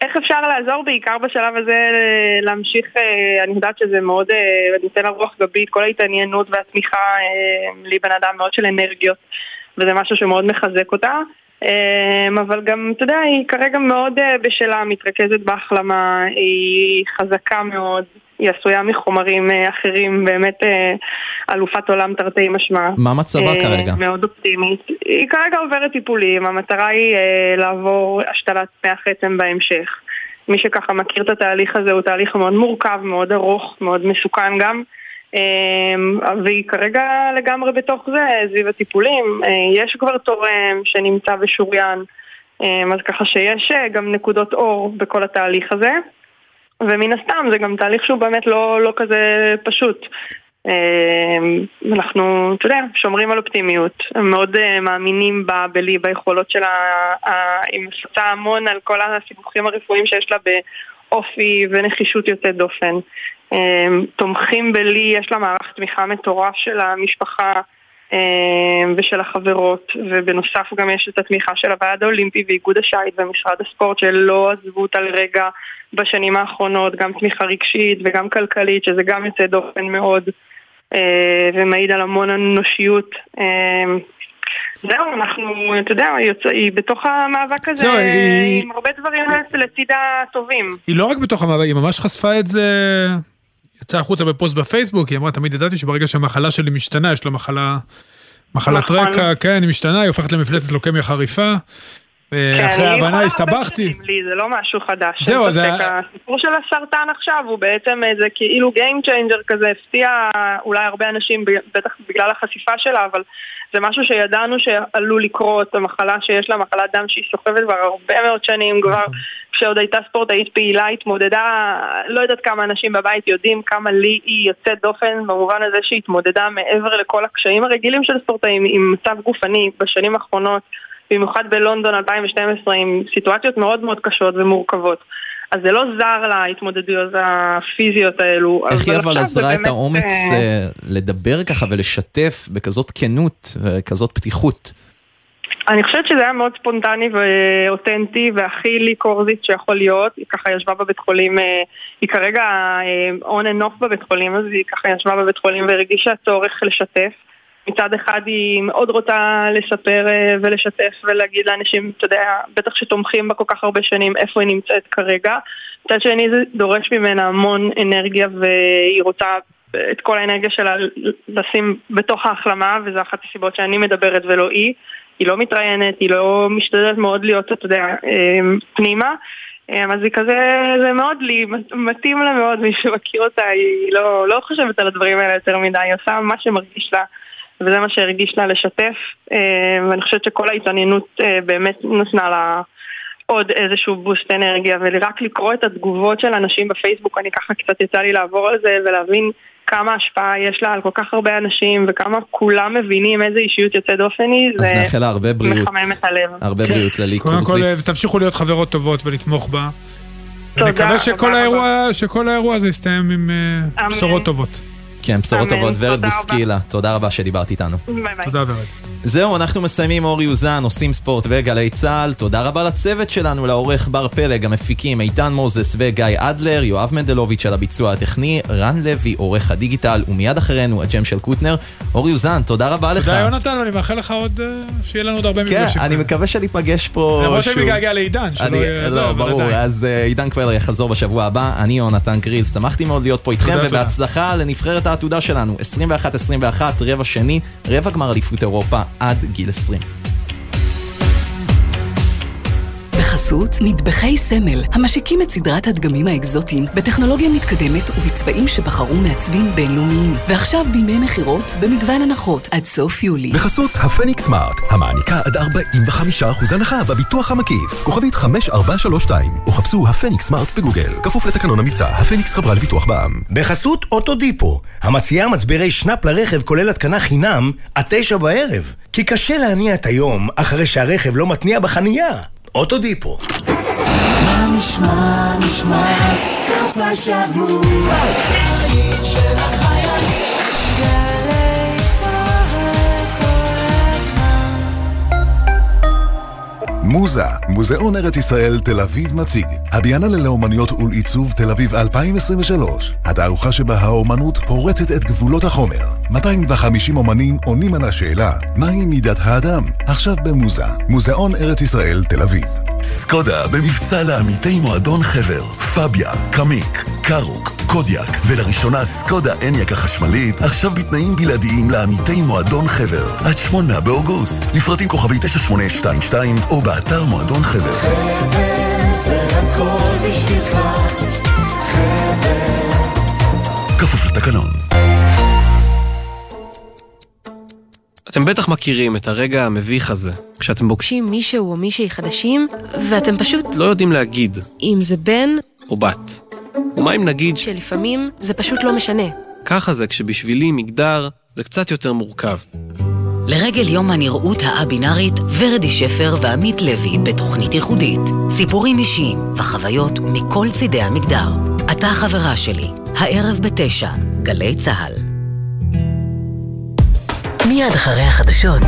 איך אפשר לעזור בעיקר בשלב הזה אה, להמשיך, אה, אני יודעת שזה מאוד, אה, נותן לה רוח גבית, כל ההתעניינות והתמיכה, אה, לי בן אדם מאוד של אנרגיות, וזה משהו שמאוד מחזק אותה. אמ, אבל גם, אתה יודע, היא כרגע מאוד בשלה, מתרכזת בהחלמה, היא חזקה מאוד, היא עשויה מחומרים אה, אחרים, באמת אה, אלופת עולם תרתי משמע. מה מצבה אה, כרגע? מאוד אופטימית. היא כרגע עוברת טיפולים, המטרה היא לעבור השתלת מח עצם בהמשך. מי שככה מכיר את התהליך הזה הוא תהליך מאוד מורכב, מאוד ארוך, מאוד מסוכן גם. והיא כרגע לגמרי בתוך זה, סביב הטיפולים. יש כבר תורם שנמצא ושוריין, אה, אז ככה שיש גם נקודות אור בכל התהליך הזה. ומן הסתם זה גם תהליך שהוא באמת לא, לא כזה פשוט. אה, אנחנו, אתה יודע, שומרים על אופטימיות, מאוד אה, מאמינים בה, בלי, ביכולות שלה, היא מפצה המון על כל הסיבוכים הרפואיים שיש לה באופי ונחישות יוצאת דופן. אה, תומכים בלי, יש לה מערך תמיכה מטורף של המשפחה. אה, ושל החברות, ובנוסף גם יש את התמיכה של הוועד האולימפי ואיגוד השייט ומשרד הספורט שלא עזבו אותה לרגע בשנים האחרונות, גם תמיכה רגשית וגם כלכלית, שזה גם יוצא דופן מאוד אה, ומעיד על המון אנושיות. אה, זהו, אנחנו, אתה יודע, יוצא, היא בתוך המאבק הזה זהו, היא- עם הרבה דברים לצידה טובים. היא לא רק בתוך המאבק, היא ממש חשפה את זה, יצאה החוצה בפוסט בפייסבוק, היא אמרה, תמיד ידעתי שברגע שהמחלה שלי משתנה, יש לה מחלה, מחלת נכון. רקע, כן, היא משתנה, היא הופכת למפלטת לוקמיה חריפה. כן, אחרי ההבנה הסתבכתי. זה לא משהו חדש. זהו, זה הסיפור של הסרטן עכשיו הוא בעצם איזה כאילו Game Changer כזה, הפתיע אולי הרבה אנשים, בטח בגלל החשיפה שלה, אבל זה משהו שידענו שעלול לקרות, המחלה שיש לה, מחלת דם שהיא סוחבת כבר הרבה מאוד שנים כבר. נכון. כשעוד הייתה ספורטאית פעילה, התמודדה, לא יודעת כמה אנשים בבית יודעים כמה לי היא יוצאת דופן במובן הזה שהיא התמודדה מעבר לכל הקשיים הרגילים של ספורטאים עם מצב גופני בשנים האחרונות, במיוחד בלונדון 2012 עם סיטואציות מאוד מאוד קשות ומורכבות. אז זה לא זר להתמודדויות הפיזיות האלו. איך היא אבל עזרה את באמת, האומץ אה, אה, לדבר ככה ולשתף בכזאת כנות וכזאת פתיחות? אני חושבת שזה היה מאוד ספונטני ואותנטי והכי לי קורזית שיכול להיות. היא ככה ישבה בבית חולים, אה, היא כרגע אה, on and off בבית חולים, אז היא ככה ישבה בבית חולים והרגישה צורך לשתף. מצד אחד היא מאוד רוצה לספר אה, ולשתף ולהגיד לאנשים, אתה יודע, בטח שתומכים בה כל כך הרבה שנים, איפה היא נמצאת כרגע. מצד שני זה דורש ממנה המון אנרגיה והיא רוצה את כל האנרגיה שלה לשים בתוך ההחלמה, וזו אחת הסיבות שאני מדברת ולא היא. היא לא מתראיינת, היא לא משתדלת מאוד להיות, אתה יודע, אה, פנימה. אה, אז היא כזה, זה מאוד לי, מתאים לה מאוד, מי שמכיר אותה, היא לא, לא חושבת על הדברים האלה יותר מדי, היא עושה מה שמרגיש לה, וזה מה שהרגיש לה לשתף, אה, ואני חושבת שכל ההתעניינות אה, באמת נתנה לה עוד איזשהו בוסט אנרגיה, ורק לקרוא את התגובות של אנשים בפייסבוק, אני ככה קצת יצא לי לעבור על זה ולהבין כמה השפעה יש לה על כל כך הרבה אנשים, וכמה כולם מבינים איזה אישיות יוצאת דופן היא, אז זה נאחל לה הרבה בריאות. מחמם את הלב. הרבה כן. בריאות ללי קודם כל. תמשיכו להיות חברות טובות ולתמוך בה. תודה, ונקווה שכל תודה האירוע, שכל האירוע הזה יסתיים עם אה. בשורות טובות. כן, בשורות טובות. ורד תודה בוסקילה, תודה רבה שדיברת איתנו. ביי ביי. תודה ורד. זהו, אנחנו מסיימים אורי אוזן, עושים ספורט בגלי צה"ל. תודה רבה לצוות שלנו, לעורך בר פלג, המפיקים איתן מוזס וגיא אדלר, יואב מנדלוביץ' על הביצוע הטכני, רן לוי, עורך הדיגיטל, ומיד אחרינו הג'ם של קוטנר. אורי אוזן, תודה רבה לך. תודה יונתן, ואני מאחל לך עוד, אה, שיהיה לנו עוד הרבה כן, מפגשים. אני מקווה שניפגש פה למרות שוב. שאני מתגעגע לעידן, שלא אני- יהיה לא, ברור, עדיין. אז אה, עידן קבלר יחזור בשבוע הבא, אני יונתן גריל, שמחתי מאוד להיות פה איתכם, תודה, תודה. ובהצלחה לנבחרת העתודה שלנו, 21-21, רבע שני, רבע גמר אליפות אירופה עד גיל 20. בחסות מטבחי סמל, המשיקים את סדרת הדגמים האקזוטיים בטכנולוגיה מתקדמת ובצבעים שבחרו מעצבים בינלאומיים. ועכשיו בימי מכירות במגוון הנחות עד סוף יולי. בחסות הפניקס סמארט, המעניקה עד 45% הנחה בביטוח המקיף. כוכבית 5432, או חפשו הפניקס סמארט בגוגל. כפוף לתקנון המבצע, הפניקס חברה לביטוח בע"מ. בחסות אוטודיפו, המציעה מצברי שנאפ לרכב כולל התקנה חינם עד תשע בערב. כי קשה להניע את היום אחרי שהרכב לא מתניע בחנייה. אוטודיפו. מה נשמע, נשמע, סוף השבוע, מוזה, מוזיאון ארץ ישראל תל אביב מציג. הביאנלה לאומניות ולעיצוב תל אביב 2023. התערוכה שבה האומנות פורצת את גבולות החומר. 250 אומנים עונים על השאלה, מהי מידת האדם? עכשיו במוזה, מוזיאון ארץ ישראל תל אביב. סקודה במבצע לעמיתי מועדון חבר, פביה, קמיק, קארוק, קודיאק, ולראשונה סקודה אניאק החשמלית, עכשיו בתנאים בלעדיים לעמיתי מועדון חבר, עד שמונה באוגוסט, לפרטים כוכבי 9822 או באתר מועדון חבר. זה הכל בשבילך, כפוף לתקנון. אתם בטח מכירים את הרגע המביך הזה, כשאתם פוגשים מישהו או מישהי חדשים, ואתם פשוט... לא יודעים להגיד. אם זה בן... או בת. ומה אם נגיד... שלפעמים זה פשוט לא משנה. ככה זה כשבשבילי מגדר זה קצת יותר מורכב. לרגל יום הנראות הא-בינארית, ורדי שפר ועמית לוי בתוכנית ייחודית. סיפורים אישיים וחוויות מכל צידי המגדר. אתה חברה שלי, הערב בתשע, גלי צה"ל. מיד אחרי החדשות,